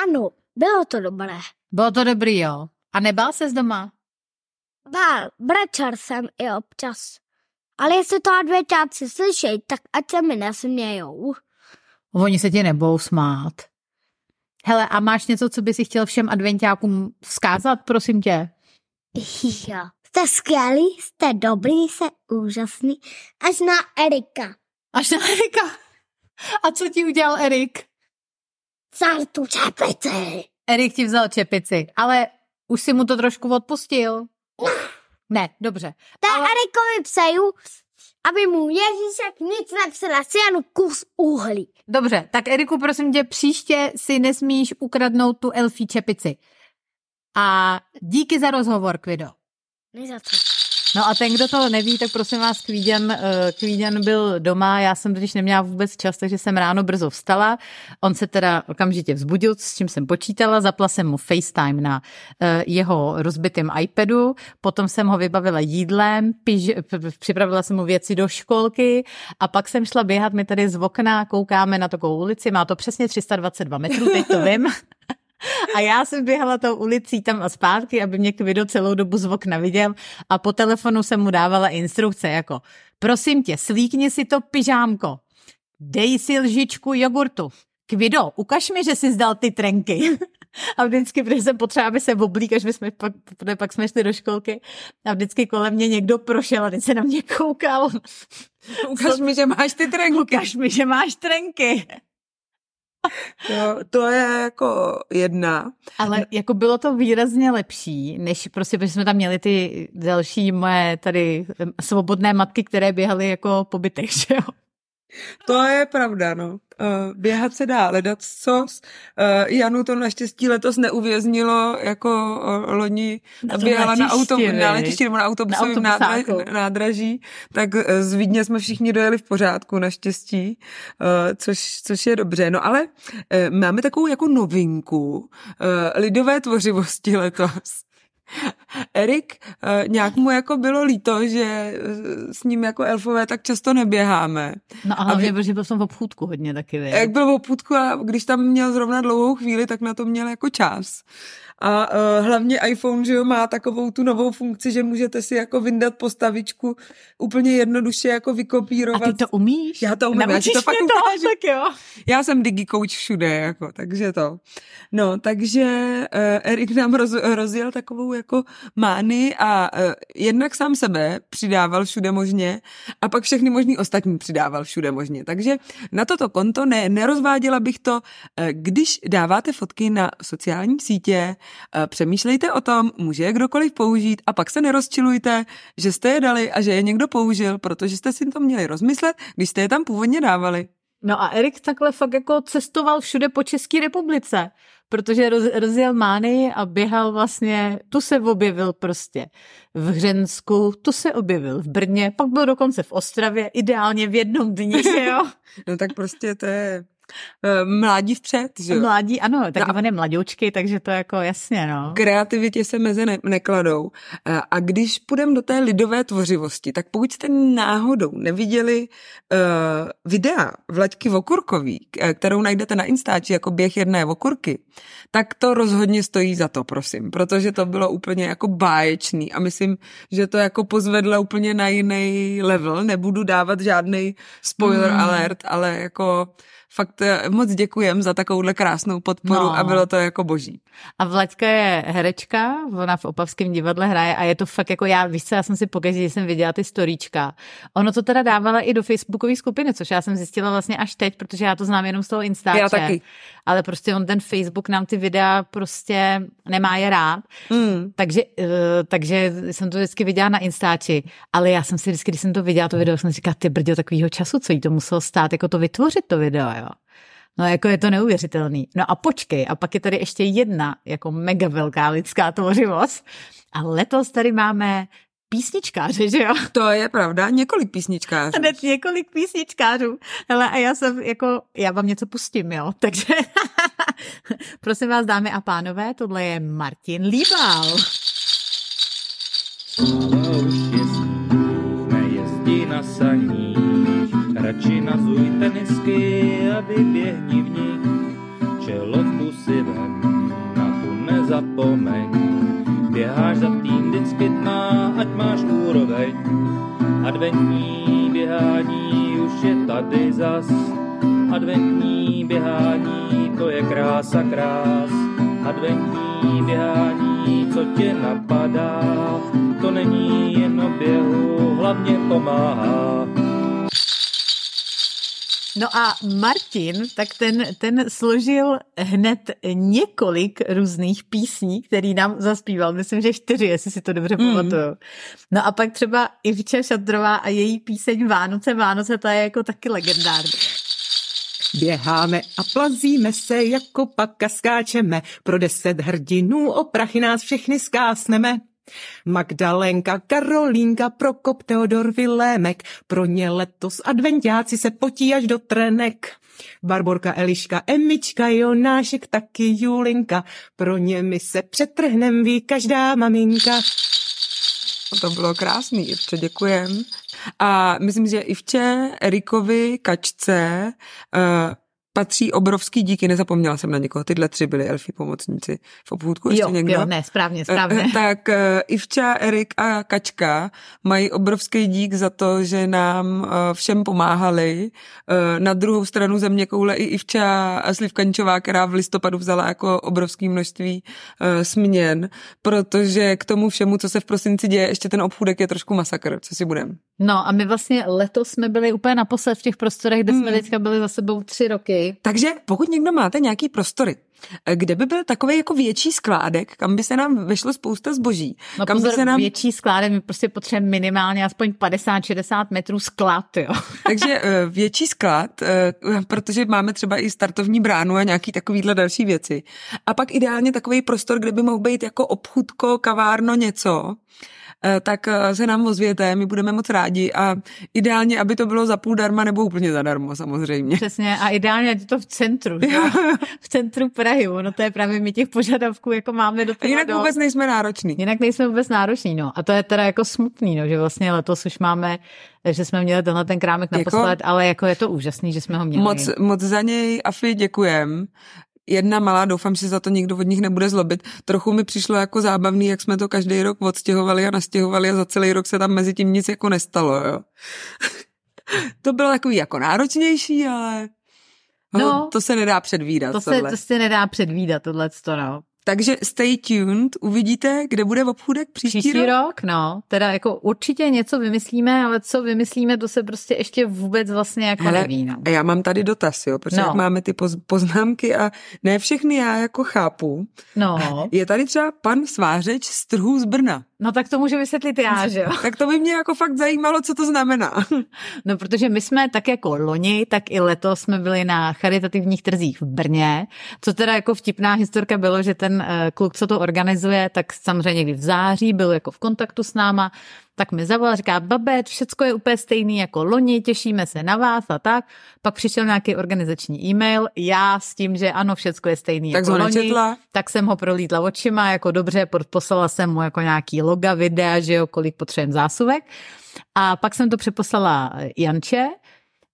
Ano, bylo to dobré. Bylo to dobrý, jo. A nebál se z doma? Bál, brečel jsem i občas. Ale jestli to adventáci slyšej, tak ať se mi nesmějou. Oni se ti nebou smát. Hele, a máš něco, co by si chtěl všem adventákům vzkázat, prosím tě? Jo. Jste skvělý, jste dobrý, jste úžasný. Až na Erika. Až na Erika? A co ti udělal Erik? Vzal tu čepici. Erik ti vzal čepici, ale už si mu to trošku odpustil. No. Ne, dobře. To ale... Erikovi přeju, aby mu Ježíšek nic nepřela, si jen kus uhlí. Dobře, tak Eriku, prosím tě, příště si nesmíš ukradnout tu elfí čepici. A díky za rozhovor, Kvido. Ne za co. No a ten, kdo to neví, tak prosím vás, Kvíďan, eh, Kvíďan byl doma, já jsem totiž neměla vůbec čas, takže jsem ráno brzo vstala. On se teda okamžitě vzbudil, s čím jsem počítala, zapla jsem mu FaceTime na eh, jeho rozbitém iPadu, potom jsem ho vybavila jídlem, piž, připravila jsem mu věci do školky a pak jsem šla běhat, my tady z okna koukáme na takovou ulici, má to přesně 322 metrů, teď to vím. A já jsem běhala tou ulicí tam a zpátky, aby mě Kvido celou dobu z okna viděl a po telefonu jsem mu dávala instrukce jako prosím tě, slíkni si to pyžámko, dej si lžičku jogurtu. Kvido, ukaž mi, že jsi zdal ty trenky. A vždycky, protože jsem potřeba, aby se oblík, až jsme pak, pak jsme šli do školky a vždycky kolem mě někdo prošel a teď se na mě koukal. Ukaž mi, že máš ty trenky. Ukaž mi, že máš trenky. Jo, to je jako jedna. Ale jako bylo to výrazně lepší, než prostě, protože jsme tam měli ty další moje tady svobodné matky, které běhaly jako po bytech, že jo? To je pravda, no. Uh, běhat se dá, hledat co. Uh, Janu to naštěstí letos neuvěznilo jako uh, loni na běhala na, auto, na letišti nebo na autobusovém na nádra, nádraží, tak z Vídně jsme všichni dojeli v pořádku naštěstí, což, což je dobře. No ale máme takovou jako novinku lidové tvořivosti letos. Erik, eh, nějak mu jako bylo líto, že eh, s ním jako elfové tak často neběháme. No a hlavně, protože byl jsem v obchůdku hodně taky. Jak byl v obchůdku a když tam měl zrovna dlouhou chvíli, tak na to měl jako čas. A uh, hlavně iPhone, že jo, má takovou tu novou funkci, že můžete si jako vyndat postavičku úplně jednoduše jako vykopírovat. A ty to umíš? Já to umím, já to fakt to, tak jo. Já jsem digikouč všude, jako, takže to. No, takže uh, Erik nám roz, rozjel takovou jako mány a uh, jednak sám sebe přidával všude možně a pak všechny možný ostatní přidával všude možně. Takže na toto konto ne, nerozváděla bych to, uh, když dáváte fotky na sociální sítě, Eh, přemýšlejte o tom, může je kdokoliv použít a pak se nerozčilujte, že jste je dali a že je někdo použil, protože jste si to měli rozmyslet, když jste je tam původně dávali. No a Erik takhle fakt jako cestoval všude po České republice, protože roz, rozjel Mány a běhal vlastně, tu se objevil prostě v Hřensku, tu se objevil v Brně, pak byl dokonce v Ostravě, ideálně v jednom dni, jo? no tak prostě to je mládí vpřed, že Mládí, ano, tak no, on je mladoučky, takže to jako jasně, no. Kreativitě se meze ne- nekladou. Eh, a když půjdeme do té lidové tvořivosti, tak pokud jste náhodou neviděli uh, videa Vlaďky Vokurkový, kterou najdete na Instači jako běh jedné Vokurky, tak to rozhodně stojí za to, prosím, protože to bylo úplně jako báječný a myslím, že to jako pozvedla úplně na jiný level. Nebudu dávat žádný spoiler mm. alert, ale jako fakt eh, moc děkujem za takovouhle krásnou podporu No. a bylo to jako boží. A Vlaďka je herečka, ona v Opavském divadle hraje a je to fakt jako já, víš co, já jsem si pokaždé, že jsem viděla ty storíčka. Ono to teda dávala i do facebookové skupiny, což já jsem zjistila vlastně až teď, protože já to znám jenom z toho Instače. Já taky. Ale prostě on ten Facebook nám ty videa prostě nemá je rád. Mm. Takže, uh, takže jsem to vždycky viděla na Instači, ale já jsem si vždycky, když jsem to viděla, to video, jsem si říkala, ty brďo, takového času, co jí to muselo stát, jako to vytvořit to video, jo. No jako je to neuvěřitelný. No a počkej, a pak je tady ještě jedna jako mega velká lidská tvořivost. A letos tady máme písničkáře, že jo? To je pravda, několik písničkářů. Hned několik písničkářů. Hele, a já jsem jako, já vám něco pustím, jo? Takže prosím vás, dámy a pánové, tohle je Martin Líbal. Sláva už je sníh, nejezdí na saních, radši nazuj tenisky a vyběhni v nich. Čelovku si vem, na tu nezapomeň, běháš za tým vždycky tma, ať máš úroveň. Adventní běhání už je tady zas, adventní běhání, to je krása krás. Adventní běhání, co tě napadá, to není jen o běhu, hlavně pomáhá. No a Martin, tak ten, ten složil hned několik různých písní, který nám zaspíval. Myslím, že čtyři, jestli si to dobře Mm. pamatuju. No a pak třeba Ivča Šadrová a její píseň Vánoce, Vánoce, ta je jako taky legendární. Běháme a plazíme se, jako pak skáčeme, pro deset hrdinů o prachy nás všechny skásneme. Magdalenka, Karolínka, Prokop, Teodor, Vilémek, pro ně letos adventiáci se potí až do trenek. Barborka, Eliška, Emička, Jonášek, taky Julinka, pro ně my se přetrhnem, ví každá maminka. To bylo krásný, Ivče, děkujem. A myslím, že Ivče, Erikovi, Kačce uh, patří obrovský díky, nezapomněla jsem na někoho, tyhle tři byly elfí pomocníci v obchůdku, ještě jo, někdo? jo, ne, správně, správně. Eh, Tak eh, Ivča, Erik a Kačka mají obrovský dík za to, že nám eh, všem pomáhali. Eh, Na druhou stranu země koule i Ivča Slivkančová, která v listopadu vzala jako obrovské množství eh, směn, protože k tomu všemu, co se v prosinci děje, ještě ten obchůdek je trošku masakr, co si budem. No a my vlastně letos jsme byli úplně naposled v těch prostorech, kde jsme Hmm. teďka byli za sebou tři roky. Takže pokud někdo máte nějaký prostory, kde by byl takový jako větší skládek, kam by se nám vešlo spousta zboží, No kam pozor, by se nám větší skládek, my prostě potřebujeme minimálně aspoň 50-60 metrů sklad, jo. Takže eh, větší sklad, eh, protože máme třeba i startovní bránu a nějaký takovýhle další věci. A pak ideálně takový prostor, kde by mohl být jako obchudko, kavárno, něco, tak eh, se nám ozvěte, my budeme moc rádi a ideálně, aby to bylo za půl darma nebo úplně zadarmo samozřejmě. Přesně, a ideálně je to v centru, že? v centru Prahy, no to je právě my těch požadavků, jako máme do toho jinak do... vůbec nejsme nároční. Jinak nejsme vůbec nároční, no. A to je teda jako smutný, no, že vlastně letos už máme, že jsme měli tenhle ten krámek Jako- naposled, ale jako je to úžasný, že jsme ho měli. Moc, moc za něj, Afi, děkujem. Jedna malá, doufám, že za to nikdo od nich nebude zlobit. Trochu mi přišlo jako zábavný, jak jsme to každý rok odstěhovali a nastěhovali a za celý rok se tam mezi tím nic jako nestalo, jo. to bylo takový jako náročnější, ale No. no, to se nedá předvídat. to se, tohle. to se nedá předvídat, tohle no. Takže stay tuned, uvidíte, kde bude obchůdek příští, Příští rok. rok, no, teda jako určitě něco vymyslíme, ale co vymyslíme, to se prostě ještě vůbec vlastně jako Hele, neví, no. A já mám tady dotaz, jo, protože No. máme ty poz, poznámky a ne všechny já jako chápu. No, Je tady třeba pan Svářeč z trhů z Brna. No tak to můžu vysvětlit já, že jo. Tak to by mě jako fakt zajímalo, co to znamená. No, protože my jsme tak jako loni, tak i letos jsme byli na charitativních trzích v Brně, co teda jako vtipná historka bylo, že ten eh, kluk, co to organizuje, tak samozřejmě někdy v září byl jako v kontaktu s náma, tak mi zavolal, říká, babet, všecko je úplně stejný jako loni, těšíme se na vás a tak. Pak přišel nějaký organizační e-mail, já s tím, že ano, všecko je stejný Tak jako ho loni, nečetla? tak jsem ho prolítla očima, jako dobře, poslala jsem mu jako nějaký loga, videa, že jo, kolik potřebujeme zásuvek. A pak jsem to přeposlala Janče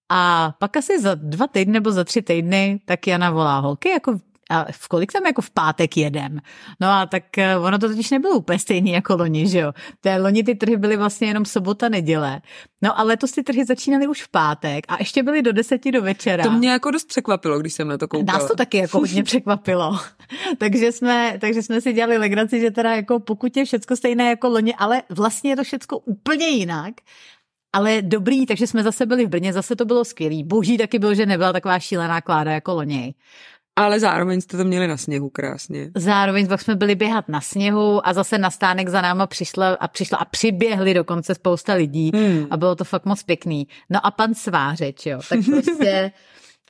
a pak asi za dva týdny nebo za tři týdny tak Jana volá holky, jako a v kolik tam jako v pátek jedem? No a tak eh, ono to totiž nebylo úplně stejný jako loni, že jo? Té loni ty trhy byly vlastně jenom sobota, neděle. No a letos ty trhy začínaly už v pátek a ještě byly do deseti do večera. To mě jako dost překvapilo, když jsem na to koukala. Nás to taky jako hodně překvapilo. takže, jsme, takže jsme si dělali legraci, že teda jako pokud je všecko stejné jako loni, ale vlastně je to všecko úplně jinak. Ale dobrý, takže jsme zase byli v Brně, zase to bylo skvělý. Boží taky byl, že nebyla taková šílená kláda jako loni. Ale zároveň jste to měli na sněhu krásně. Zároveň pak jsme byli běhat na sněhu a zase na stánek za náma přišla a přišla a přiběhli dokonce spousta lidí hmm. a bylo to fakt moc pěkný. No a pan Svářeč, jo, tak prostě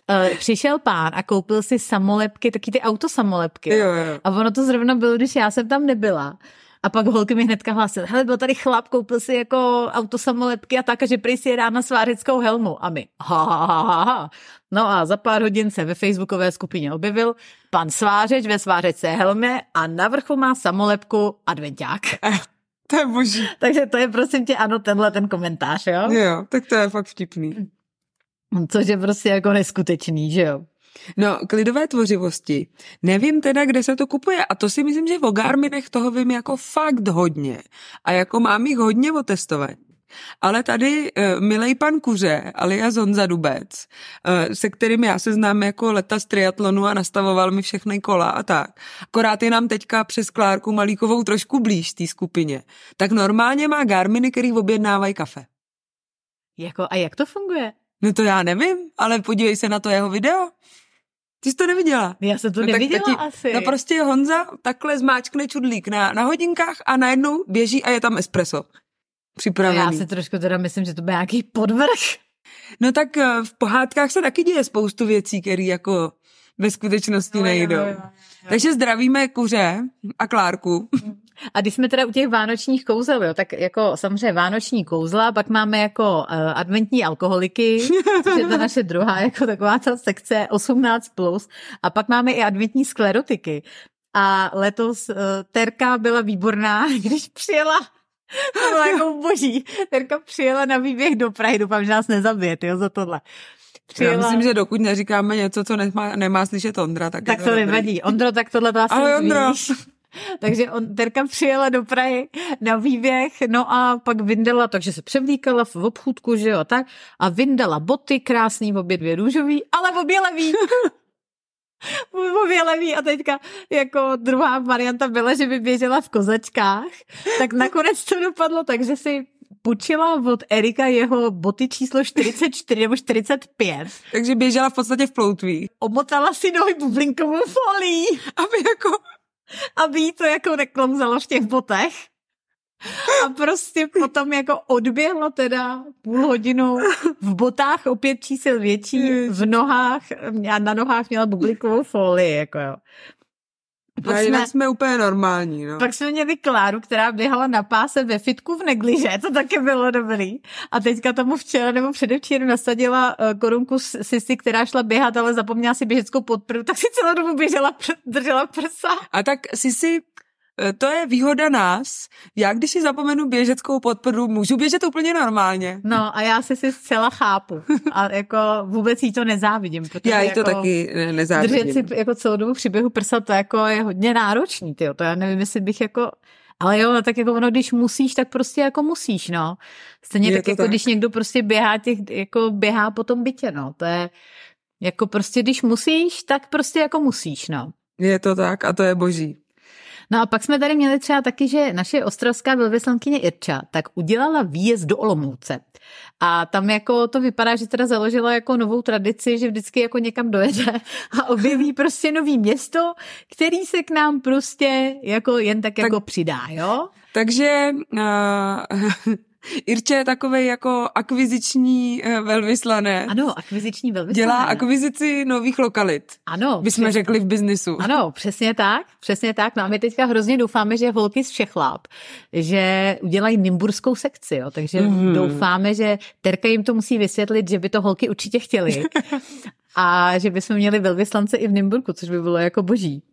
Uh, přišel pán a koupil si samolepky, taky ty autosamolepky. Jo, jo. A ono to zrovna bylo, když já jsem tam nebyla. A pak holky mi hnedka hlásily, hele, byl tady chlap, koupil si jako autosamolepky a tak, a že prý si na svářickou helmu. A my, ha, ha, ha, ha, ha. No a za pár hodin se ve facebookové skupině objevil pan Svářeč ve svářecké helmě a na vrchu má samolepku adventák. To je boží. Takže to je prosím tě, ano, tenhle ten komentář, jo? Jo, tak to je fakt vtipný. Což je prostě jako neskutečný, že jo? No, k lidové tvořivosti. Nevím teda, kde se to kupuje a to si myslím, že v Garminech toho vím jako fakt hodně. A jako mám jich hodně otestovat. Ale tady uh, milej pan Kuře, alias Honza Dubec, uh, se kterým já se znám jako leta z triatlonu a nastavoval mi všechny kola a tak. Akorát je nám teďka přes Klárku Malíkovou trošku blíž té skupině. Tak normálně má Garminy, který objednávají kafe. Jako, a jak to funguje? No to já nevím, ale podívej se na to jeho video. Ty jsi to neviděla. Já jsem to No no, tak neviděla tati- asi. No prostě Honza takhle zmáčkne čudlík na, na hodinkách a najednou běží a je tam espresso. Připravený. já si trošku teda myslím, že to byl nějaký podvrh. No tak eh, v pohádkách se taky děje spoustu věcí, které jako ve skutečnosti No, nejdou. jo, jo, jo. Takže zdravíme Kuře a Klárku. A když jsme teda u těch vánočních kouzel, jo, tak jako samozřejmě vánoční kouzla, pak máme jako uh, adventní alkoholiky, což je ta naše druhá jako taková ta sekce 18+, plus, a pak máme i adventní sklerotiky. A letos uh, Terka byla výborná, když přijela to bylo jako boží. Terka přijela na výběh do Prahy, doufám, že nás nezabije, jo, za tohle. Já myslím, že dokud neříkáme něco, co nemá, nemá slyšet Ondra, tak, Tak to dobrý. nevadí. Ondro, tak tohle to asi Ahoj, Ondro. víš. Takže on, Terka přijela do Prahy na výběh, no a pak vyndala, takže se převlíkala v obchůdku, že jo, tak, a vyndala boty, krásný, obě dvě růžový, ale obě levý. obě levý a teďka jako druhá varianta byla, že by běžela v kozačkách, tak nakonec to dopadlo tak, že si půjčila od Erika jeho boty číslo 44 nebo 45, Takže běžela v podstatě v ploutví. omotala si nohy bublinkovou folií Aby jako... aby jí to jako neklouzalo v těch botech. A prostě potom jako odběhla teda půl hodinu v botách o pět čísel větší, v nohách, a na nohách měla bublikovou folii, jako jo. Pak jsme, jinak jsme úplně normální, no. pak jsme měli Kláru, která běhala na páse ve fitku v negliže, to taky bylo dobrý. A teďka tomu včera nebo předevčírem nasadila eh, korunku Sisi, která šla běhat, ale zapomněla si běžeckou podprvu, tak si celou dobu běžela, držela prsa. A tak si si, eh, to je výhoda nás. Já když si zapomenu běžeckou podporu, můžu běžet úplně normálně. No a já si si zcela chápu. A jako vůbec jí to nezávidím. Protože Já jí jako to taky ne- nezávidím. Držet si jako celou dobu při běhu prsa, to jako je hodně náročný, tyjo. To já nevím, jestli bych jako... Ale jo, no tak jako ono, když musíš, tak prostě jako musíš, no. Stejně tak jako tak. když někdo prostě běhá těch, jako běhá po tom bytě, no. To je jako prostě, když musíš, tak prostě jako musíš, no. Je to tak a to je boží. No a pak jsme tady měli třeba taky, že naše ostravská velvyslankyně Irča tak udělala výjezd do Olomouce. A tam jako to vypadá, že teda založila jako novou tradici, že vždycky jako někam dojede a objeví prostě nový město, který se k nám prostě jako jen tak, tak jako přidá, jo? Takže uh, Irče je takový jako akviziční uh, velvyslanec. Ano, akviziční velvyslanec. Dělá akvizici nových lokalit. Ano. Bychom přes- řekli v biznisu. Ano, přesně tak, přesně tak. No a my teďka hrozně doufáme, že holky z Všechláp, že udělají nimburskou sekci, jo. takže mm-hmm. doufáme, že Terka jim to musí vysvětlit, že by to holky určitě chtěly a že bychom měli velvyslance i v Nimburku, což by bylo jako boží.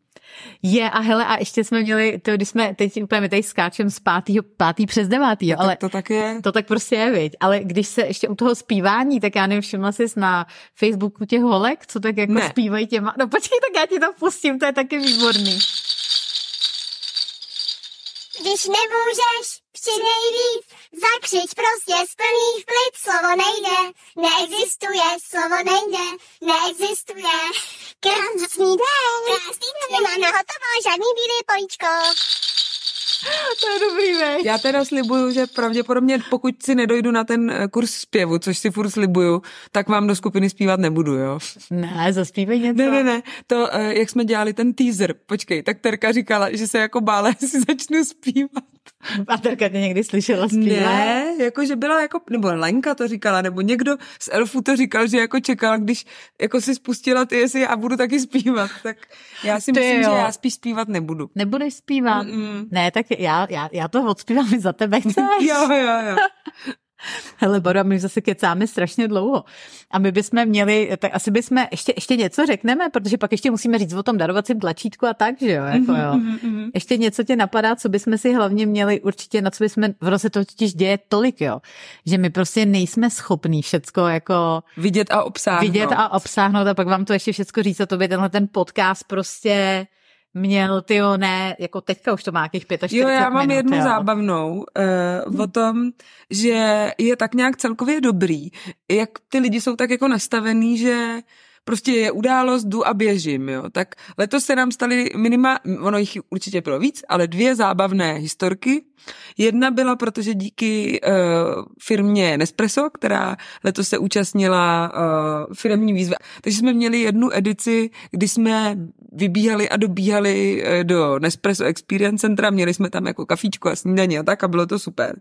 Je a hele, a ještě jsme měli, to, když jsme teď úplně my tady skáčem z pátýho, pátý přes devátý, No, ale tak to tak je. to tak prostě je, viď? Ale když se ještě u toho zpívání, tak já nevím, všimla jsi na Facebooku těch holek, co tak jako Ne. zpívají těma, no počkej, tak já ti to pustím, to je taky výborný. Když nemůžeš, přidej víc, zakřič prostě z plných plic, slovo nejde, neexistuje, slovo nejde, neexistuje. Krásný den, krásný den, nemám na hotovo žádný bílý políčko. To je dobrý, veď? Já teda slibuju, že pravděpodobně pokud si nedojdu na ten eh, kurz zpěvu, což si furt slibuju, tak vám do skupiny zpívat nebudu, jo. Ne, zaspívej něco. Ne, ne, ne, to, eh, jak jsme dělali ten teaser, počkej, tak Terka říkala, že se jako bála, jestli začnu zpívat. A Terka tě někdy slyšela zpívat? Ne, jako že byla jako, nebo Lenka to říkala, nebo někdo z Elfu to říkal, že jako čekal, když jako si spustila ty, jestli já budu taky zpívat, tak já si Ty myslím, jo. že já spíš zpívat nebudu. Nebudeš zpívat? Mm-mm. Ne, tak já, já, já to odspívám i za tebe, chceš? Jo, jo, jo. Hele, Baro, my zase kecáme strašně dlouho. A my bychom měli, tak asi bychom, ještě, ještě něco řekneme, protože pak ještě musíme říct o tom darovacím tlačítku a tak, že jo? Jako jo. Mhm, Ještě něco tě napadá, co bychom si hlavně měli určitě, na co bychom, v se to totiž děje tolik, jo, že my prostě nejsme schopní všecko jako Vidět a obsáhnout. vidět a obsáhnout a pak vám to ještě všecko říct a to by tenhle ten podcast prostě měl, ty ne, jako teďka už to má nějakých 45 Jo, já mám minut, jednu jo. zábavnou uh, o tom, že je tak nějak celkově dobrý, jak ty lidi jsou tak jako nastavený, že prostě je událost, jdu a běžím, jo. Tak letos se nám staly minima, ono jich určitě bylo víc, ale dvě zábavné historky. Jedna byla, protože díky uh, firmě Nespresso, která letos se účastnila uh, firmní výzvy, takže jsme měli jednu edici, kdy jsme vybíhali a dobíhali eh, do Nespresso Experience Centra, měli jsme tam jako kafíčko a snídaně a tak a bylo to super.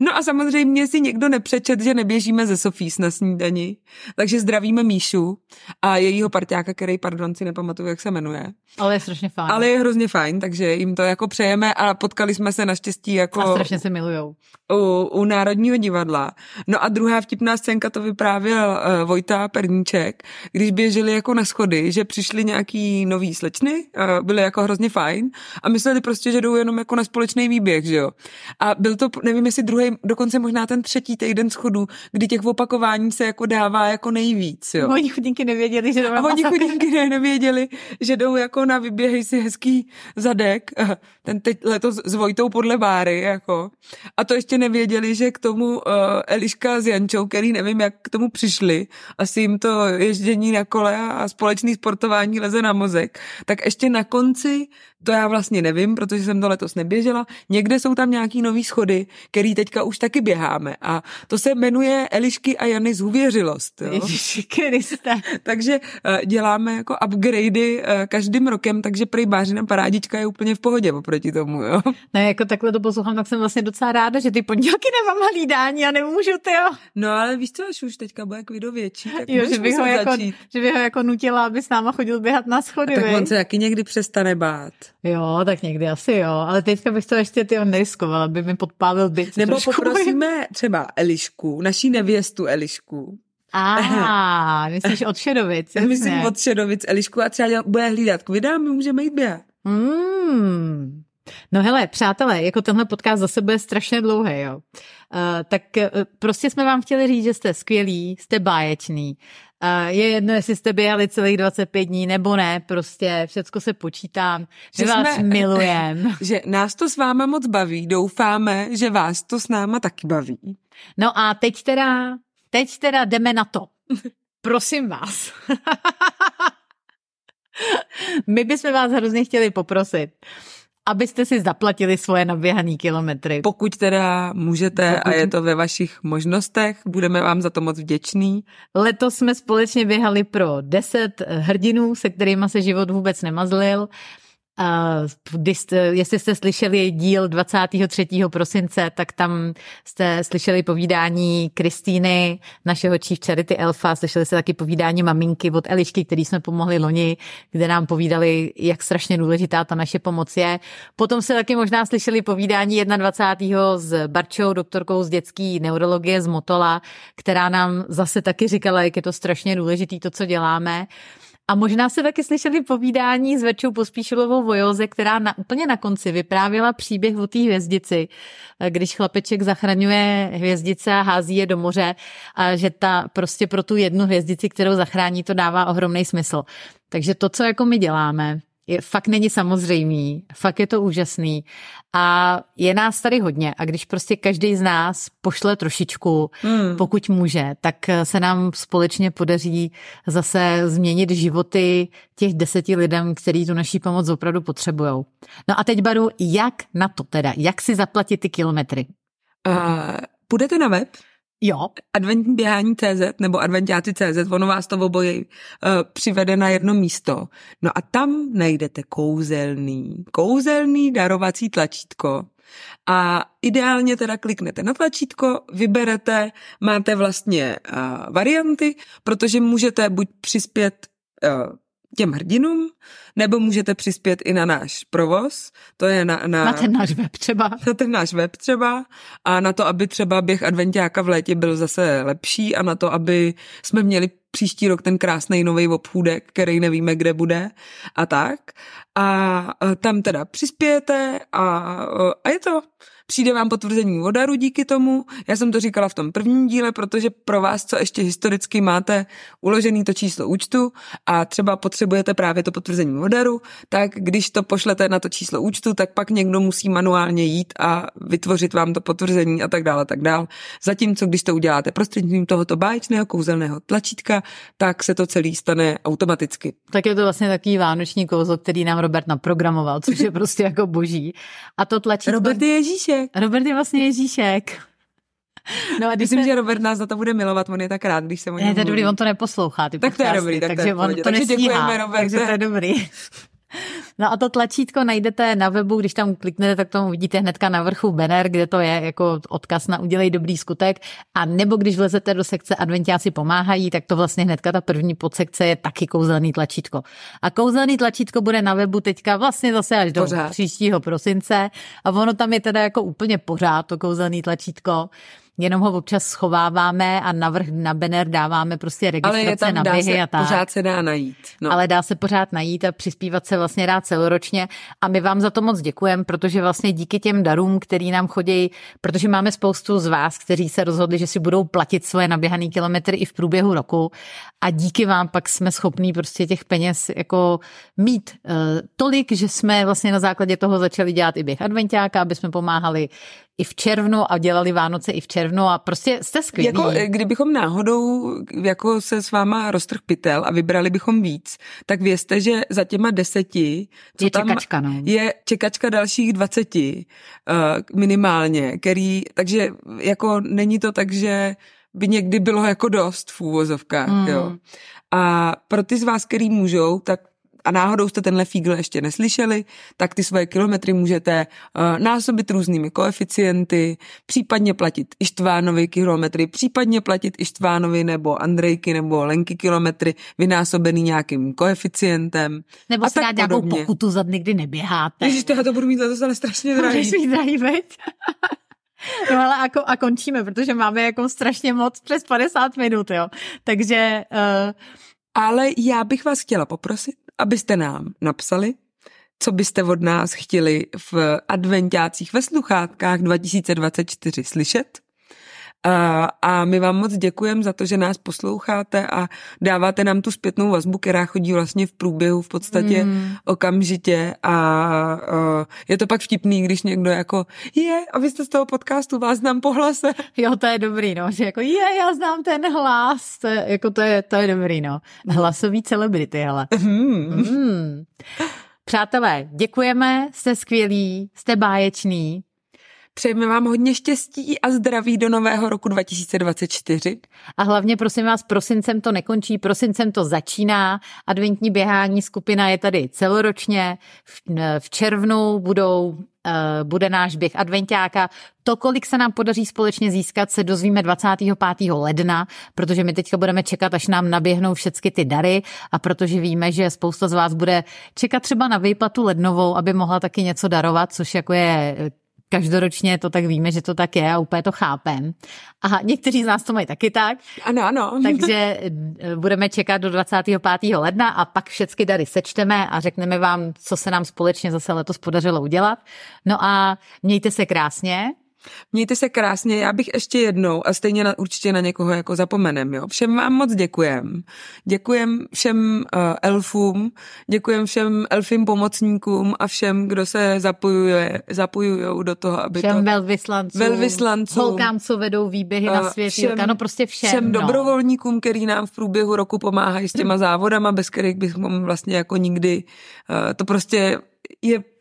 No a samozřejmě si někdo nepřečet, že neběžíme ze Sofís na snídani, takže zdravíme Míšu a jejího parťáka, který, pardon, si nepamatuju, jak se jmenuje. Ale je strašně fajn. Ale je hrozně fajn, takže jim to jako přejeme a potkali jsme se naštěstí jako A strašně se milujou. u, u Národního divadla. No a druhá vtipná scénka to vyprávěl uh, Vojta Perníček, když běželi jako na schody, že přišli nějaký nový slečny, uh, byly jako hrozně fajn a mysleli prostě, že jdou jenom jako na společný výběh, že jo. A byl to, nevím jestli druhý, dokonce možná ten třetí týden schodu, kdy těch opakování se jako dává jako nejvíc, jo. Oni chudinky nevěděli, že to A oni chudinky ne, nevěděli, že jdou jako na vyběhej si hezký zadek, ten teď letos s Vojtou podle Báry, jako. A to ještě nevěděli, že k tomu uh, Eliška s Jančou, který nevím, jak k tomu přišli, asi jim to ježdění na kole a společný sportování leze na mozek, tak ještě na konci, to já vlastně nevím, protože jsem to letos neběžela, někde jsou tam nějaký nový schody, který teďka už taky běháme a to se jmenuje Elišky a Jany zůvěřilost. Jo? Ježiši Kriste. Takže uh, děláme jako upgradey uh, každým rokem, takže prý Bářina parádička je úplně v pohodě oproti tomu, jo. Ne, jako takhle to poslouchám, tak jsem vlastně docela ráda, že ty pondělky nemám hlídání a nemůžu, ty jo. No ale víš co, až už teďka bude kvido větší, tak Jo, že bych, ho jako, začít. že bych ho jako nutila, aby s náma chodil běhat na schody, Tak viď? on se taky někdy přestane bát. Jo, tak někdy asi jo, ale teďka bych to ještě ty neriskovala, aby mi podpálil byt. Nebo trošku. poprosíme třeba Elišku, naší nevěstu Elišku. A, myslíš od Šedovic, Já jasně. myslím od Šedovic Elišku a třeba bude hlídat kvida, my můžeme jít běhat. Mm. No hele, přátelé, jako tenhle podcast zase bude strašně dlouhý, jo. Uh, tak uh, prostě jsme vám chtěli říct, že jste skvělí, jste báječný. Je jedno, jestli jste běhali celých 25 dní, nebo ne, prostě všecko se počítá. My Že vás jsme- milujeme. Že nás to s váma moc baví, doufáme, že vás to s náma taky baví. No a teď teda, teď teda jdeme na to. Prosím vás. My bychom vás hrozně chtěli poprosit, abyste si zaplatili svoje naběhané kilometry. Pokud teda můžete Pokud- a je to ve vašich možnostech, budeme vám za to moc vděční. Letos jsme společně běhali pro 10 hrdinů, se kterými se život vůbec nemazlil. Když jste, jestli jste slyšeli díl 23. prosince, tak tam jste slyšeli povídání Kristýny, našeho chief charity Elfa, slyšeli jste taky povídání maminky od Elišky, který jsme pomohli loni, kde nám povídali, jak strašně důležitá ta naše pomoc je. Potom se taky možná slyšeli povídání 21. s Barčou, doktorkou z dětské neurologie z Motola, která nám zase taky říkala, jak je to strašně důležitý to, co děláme. A možná se taky slyšeli povídání s Verčou Pospíšilovou Vojoze, která na, úplně na konci vyprávěla příběh o té hvězdici, když chlapeček zachraňuje hvězdice a hází je do moře a že ta prostě pro tu jednu hvězdici, kterou zachrání, to dává ohromný smysl. Takže to, co jako my děláme, je, fakt není samozřejmý, fakt je to úžasný a je nás tady hodně a když prostě každý z nás pošle trošičku, hmm. pokud může, tak se nám společně podaří zase změnit životy těch deseti lidem, kteří tu naší pomoc opravdu potřebují. No a teď Baru, jak na to teda, jak si zaplatit ty kilometry? Uh, půjdete na web? Jo. Adventní běhání CZ nebo adventiáci CZ, ono vás to oboje uh, přivede na jedno místo. No a tam najdete kouzelný, kouzelný darovací tlačítko. A ideálně teda kliknete na tlačítko, vyberete, máte vlastně uh, varianty, protože můžete buď přispět uh, těm hrdinům, nebo můžete přispět i na náš provoz, to je na... Na, na ten náš web třeba. Na ten náš web třeba a na to, aby třeba běh adventiáka v létě byl zase lepší a na to, aby jsme měli příští rok ten krásný nový obchůdek, který nevíme, kde bude a tak. A tam teda přispějete a, a je to. Přijde vám potvrzení o daru díky tomu. Já jsem to říkala v tom prvním díle, protože pro vás, co ještě historicky máte uložený to číslo účtu a třeba potřebujete právě to potvrzení o daru, tak když to pošlete na to číslo účtu, tak pak někdo musí manuálně jít a vytvořit vám to potvrzení a tak dále, a tak dále. Zatímco, když to uděláte prostřednictvím tohoto báječného kouzelného tlačítka, tak se to celý stane automaticky. Tak je to vlastně takový vánoční kouzlo, který nám Robert naprogramoval, což je prostě jako boží. A to tlačítko... Robert je Ježíšek. Robert je vlastně Ježíšek. No a Myslím, se... že Robert nás za to bude milovat, on je tak rád, když se něm Ne, to je dobrý, on to neposlouchá, ty Tak to je dobrý, tak takže to je on to takže nestíhá, Robert. takže to je dobrý. No a to tlačítko najdete na webu, když tam kliknete, tak to uvidíte hnedka na vrchu banner, kde to je jako odkaz na udělej dobrý skutek. A nebo když vlezete do sekce Adventiáci pomáhají, tak to vlastně hnedka ta první podsekce je taky kouzelný tlačítko. A kouzelný tlačítko bude na webu teďka vlastně zase až do pořád. příštího prosince. A ono tam je teda jako úplně pořád to kouzelný tlačítko jenom ho občas schováváme a navrh na banner dáváme prostě registrace Ale je tam, na běhy se, a tak. pořád se dá najít. No. Ale dá se pořád najít a přispívat se vlastně dá celoročně a my vám za to moc děkujeme, protože vlastně díky těm darům, který nám chodí, protože máme spoustu z vás, kteří se rozhodli, že si budou platit svoje naběhané kilometry i v průběhu roku a díky vám pak jsme schopní prostě těch peněz jako mít uh, tolik, že jsme vlastně na základě toho začali dělat i běh adventiáka, aby jsme pomáhali i v červnu a dělali Vánoce i v červnu a prostě jste skvělí. Jako, eh, kdybychom náhodou jako se s váma roztrh pytel a vybrali bychom víc, tak vězte, že za těma deseti co je tam čekačka, no. je čekačka dalších dvaceti uh, minimálně, který, takže jako není to tak, že by někdy bylo jako dost v úvozovkách, mm. jo. A pro ty z vás, který můžou, tak a náhodou jste tenhle fígl ještě neslyšeli, tak ty svoje kilometry můžete uh, násobit různými koeficienty, případně platit Ištvánovi kilometry, případně platit Ištvánovi nebo Andrejky nebo Lenky kilometry vynásobený nějakým koeficientem. Nebo si dát nějakou pokutu za dny, kdy neběháte. Ježiš, já to budu mít letos ale strašně drahý. Budeš mít drahý, veď? No ale a, a končíme, protože máme jako strašně moc přes 50 minut, jo. Takže... Uh... Ale já bych vás chtěla poprosit, abyste nám napsali, co byste od nás chtěli v adventácích ve sluchátkách 2024 slyšet. A, a my vám moc děkujeme za to, že nás posloucháte a dáváte nám tu zpětnou vazbu, která chodí vlastně v průběhu v podstatě mm. okamžitě a, a je to pak vtipný, když někdo jako je, a vy jste z toho podcastu, vás znám po hlase. Jo, to je dobrý, no, že jako je, já znám ten hlas, to je, jako to je, to je dobrý, no. Hlasový celebrity, hele. Mm. Mm. Přátelé, děkujeme, jste skvělí, jste báječný, Přejeme vám hodně štěstí a zdraví do nového roku 2024. A hlavně, prosím vás, prosincem to nekončí, prosincem to začíná. Adventní běhání skupina je tady celoročně. V, v červnu budou Uh, bude náš běh adventáka. To, kolik se nám podaří společně získat, se dozvíme 25. ledna, protože my teďka budeme čekat, až nám naběhnou všechny ty dary a protože víme, že spousta z vás bude čekat třeba na výplatu lednovou, aby mohla taky něco darovat, což jako je každoročně to tak víme, že to tak je a úplně to chápem. A někteří z nás to mají taky tak. Ano, ano. Takže eh, budeme čekat do 25. ledna a pak všechny dary sečteme a řekneme vám, co se nám společně zase letos podařilo udělat. No a mějte se krásně. Mějte se krásně, já bych ještě jednou, a stejně na, určitě na někoho jako zapomenem, jo. Všem vám moc děkujem. Děkujem všem uh, elfům, děkujem všem elfím pomocníkům a všem, kdo se zapojuje, zapojují do toho, aby všem to... velvyslancům, velvyslancům, holkám, co vedou výběhy na svět, všem, no prostě všem. Všem no. dobrovolníkům, který nám v průběhu roku pomáhají s těma závodama, bez kterých bychom vlastně jako nikdy, uh, to prostě je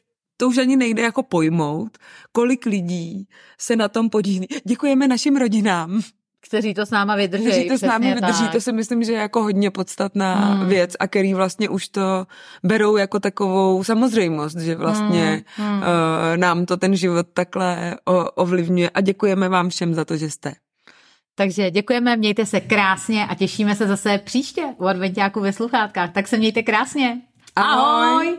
to už ani nejde jako pojmout, kolik lidí se na tom podílí. Děkujeme našim rodinám. Kteří to s náma vydrží. Kteří to s námi vydrží, tak. to si myslím, že je jako hodně podstatná hmm. věc a který vlastně už to berou jako takovou samozřejmost, že vlastně hmm. Hmm. Uh, nám to ten život takhle ovlivňuje a děkujeme vám všem za to, že jste. Takže děkujeme, mějte se krásně a těšíme se zase příště u adventiáku ve sluchátkách. Tak se mějte krásně. Ahoj! Ahoj.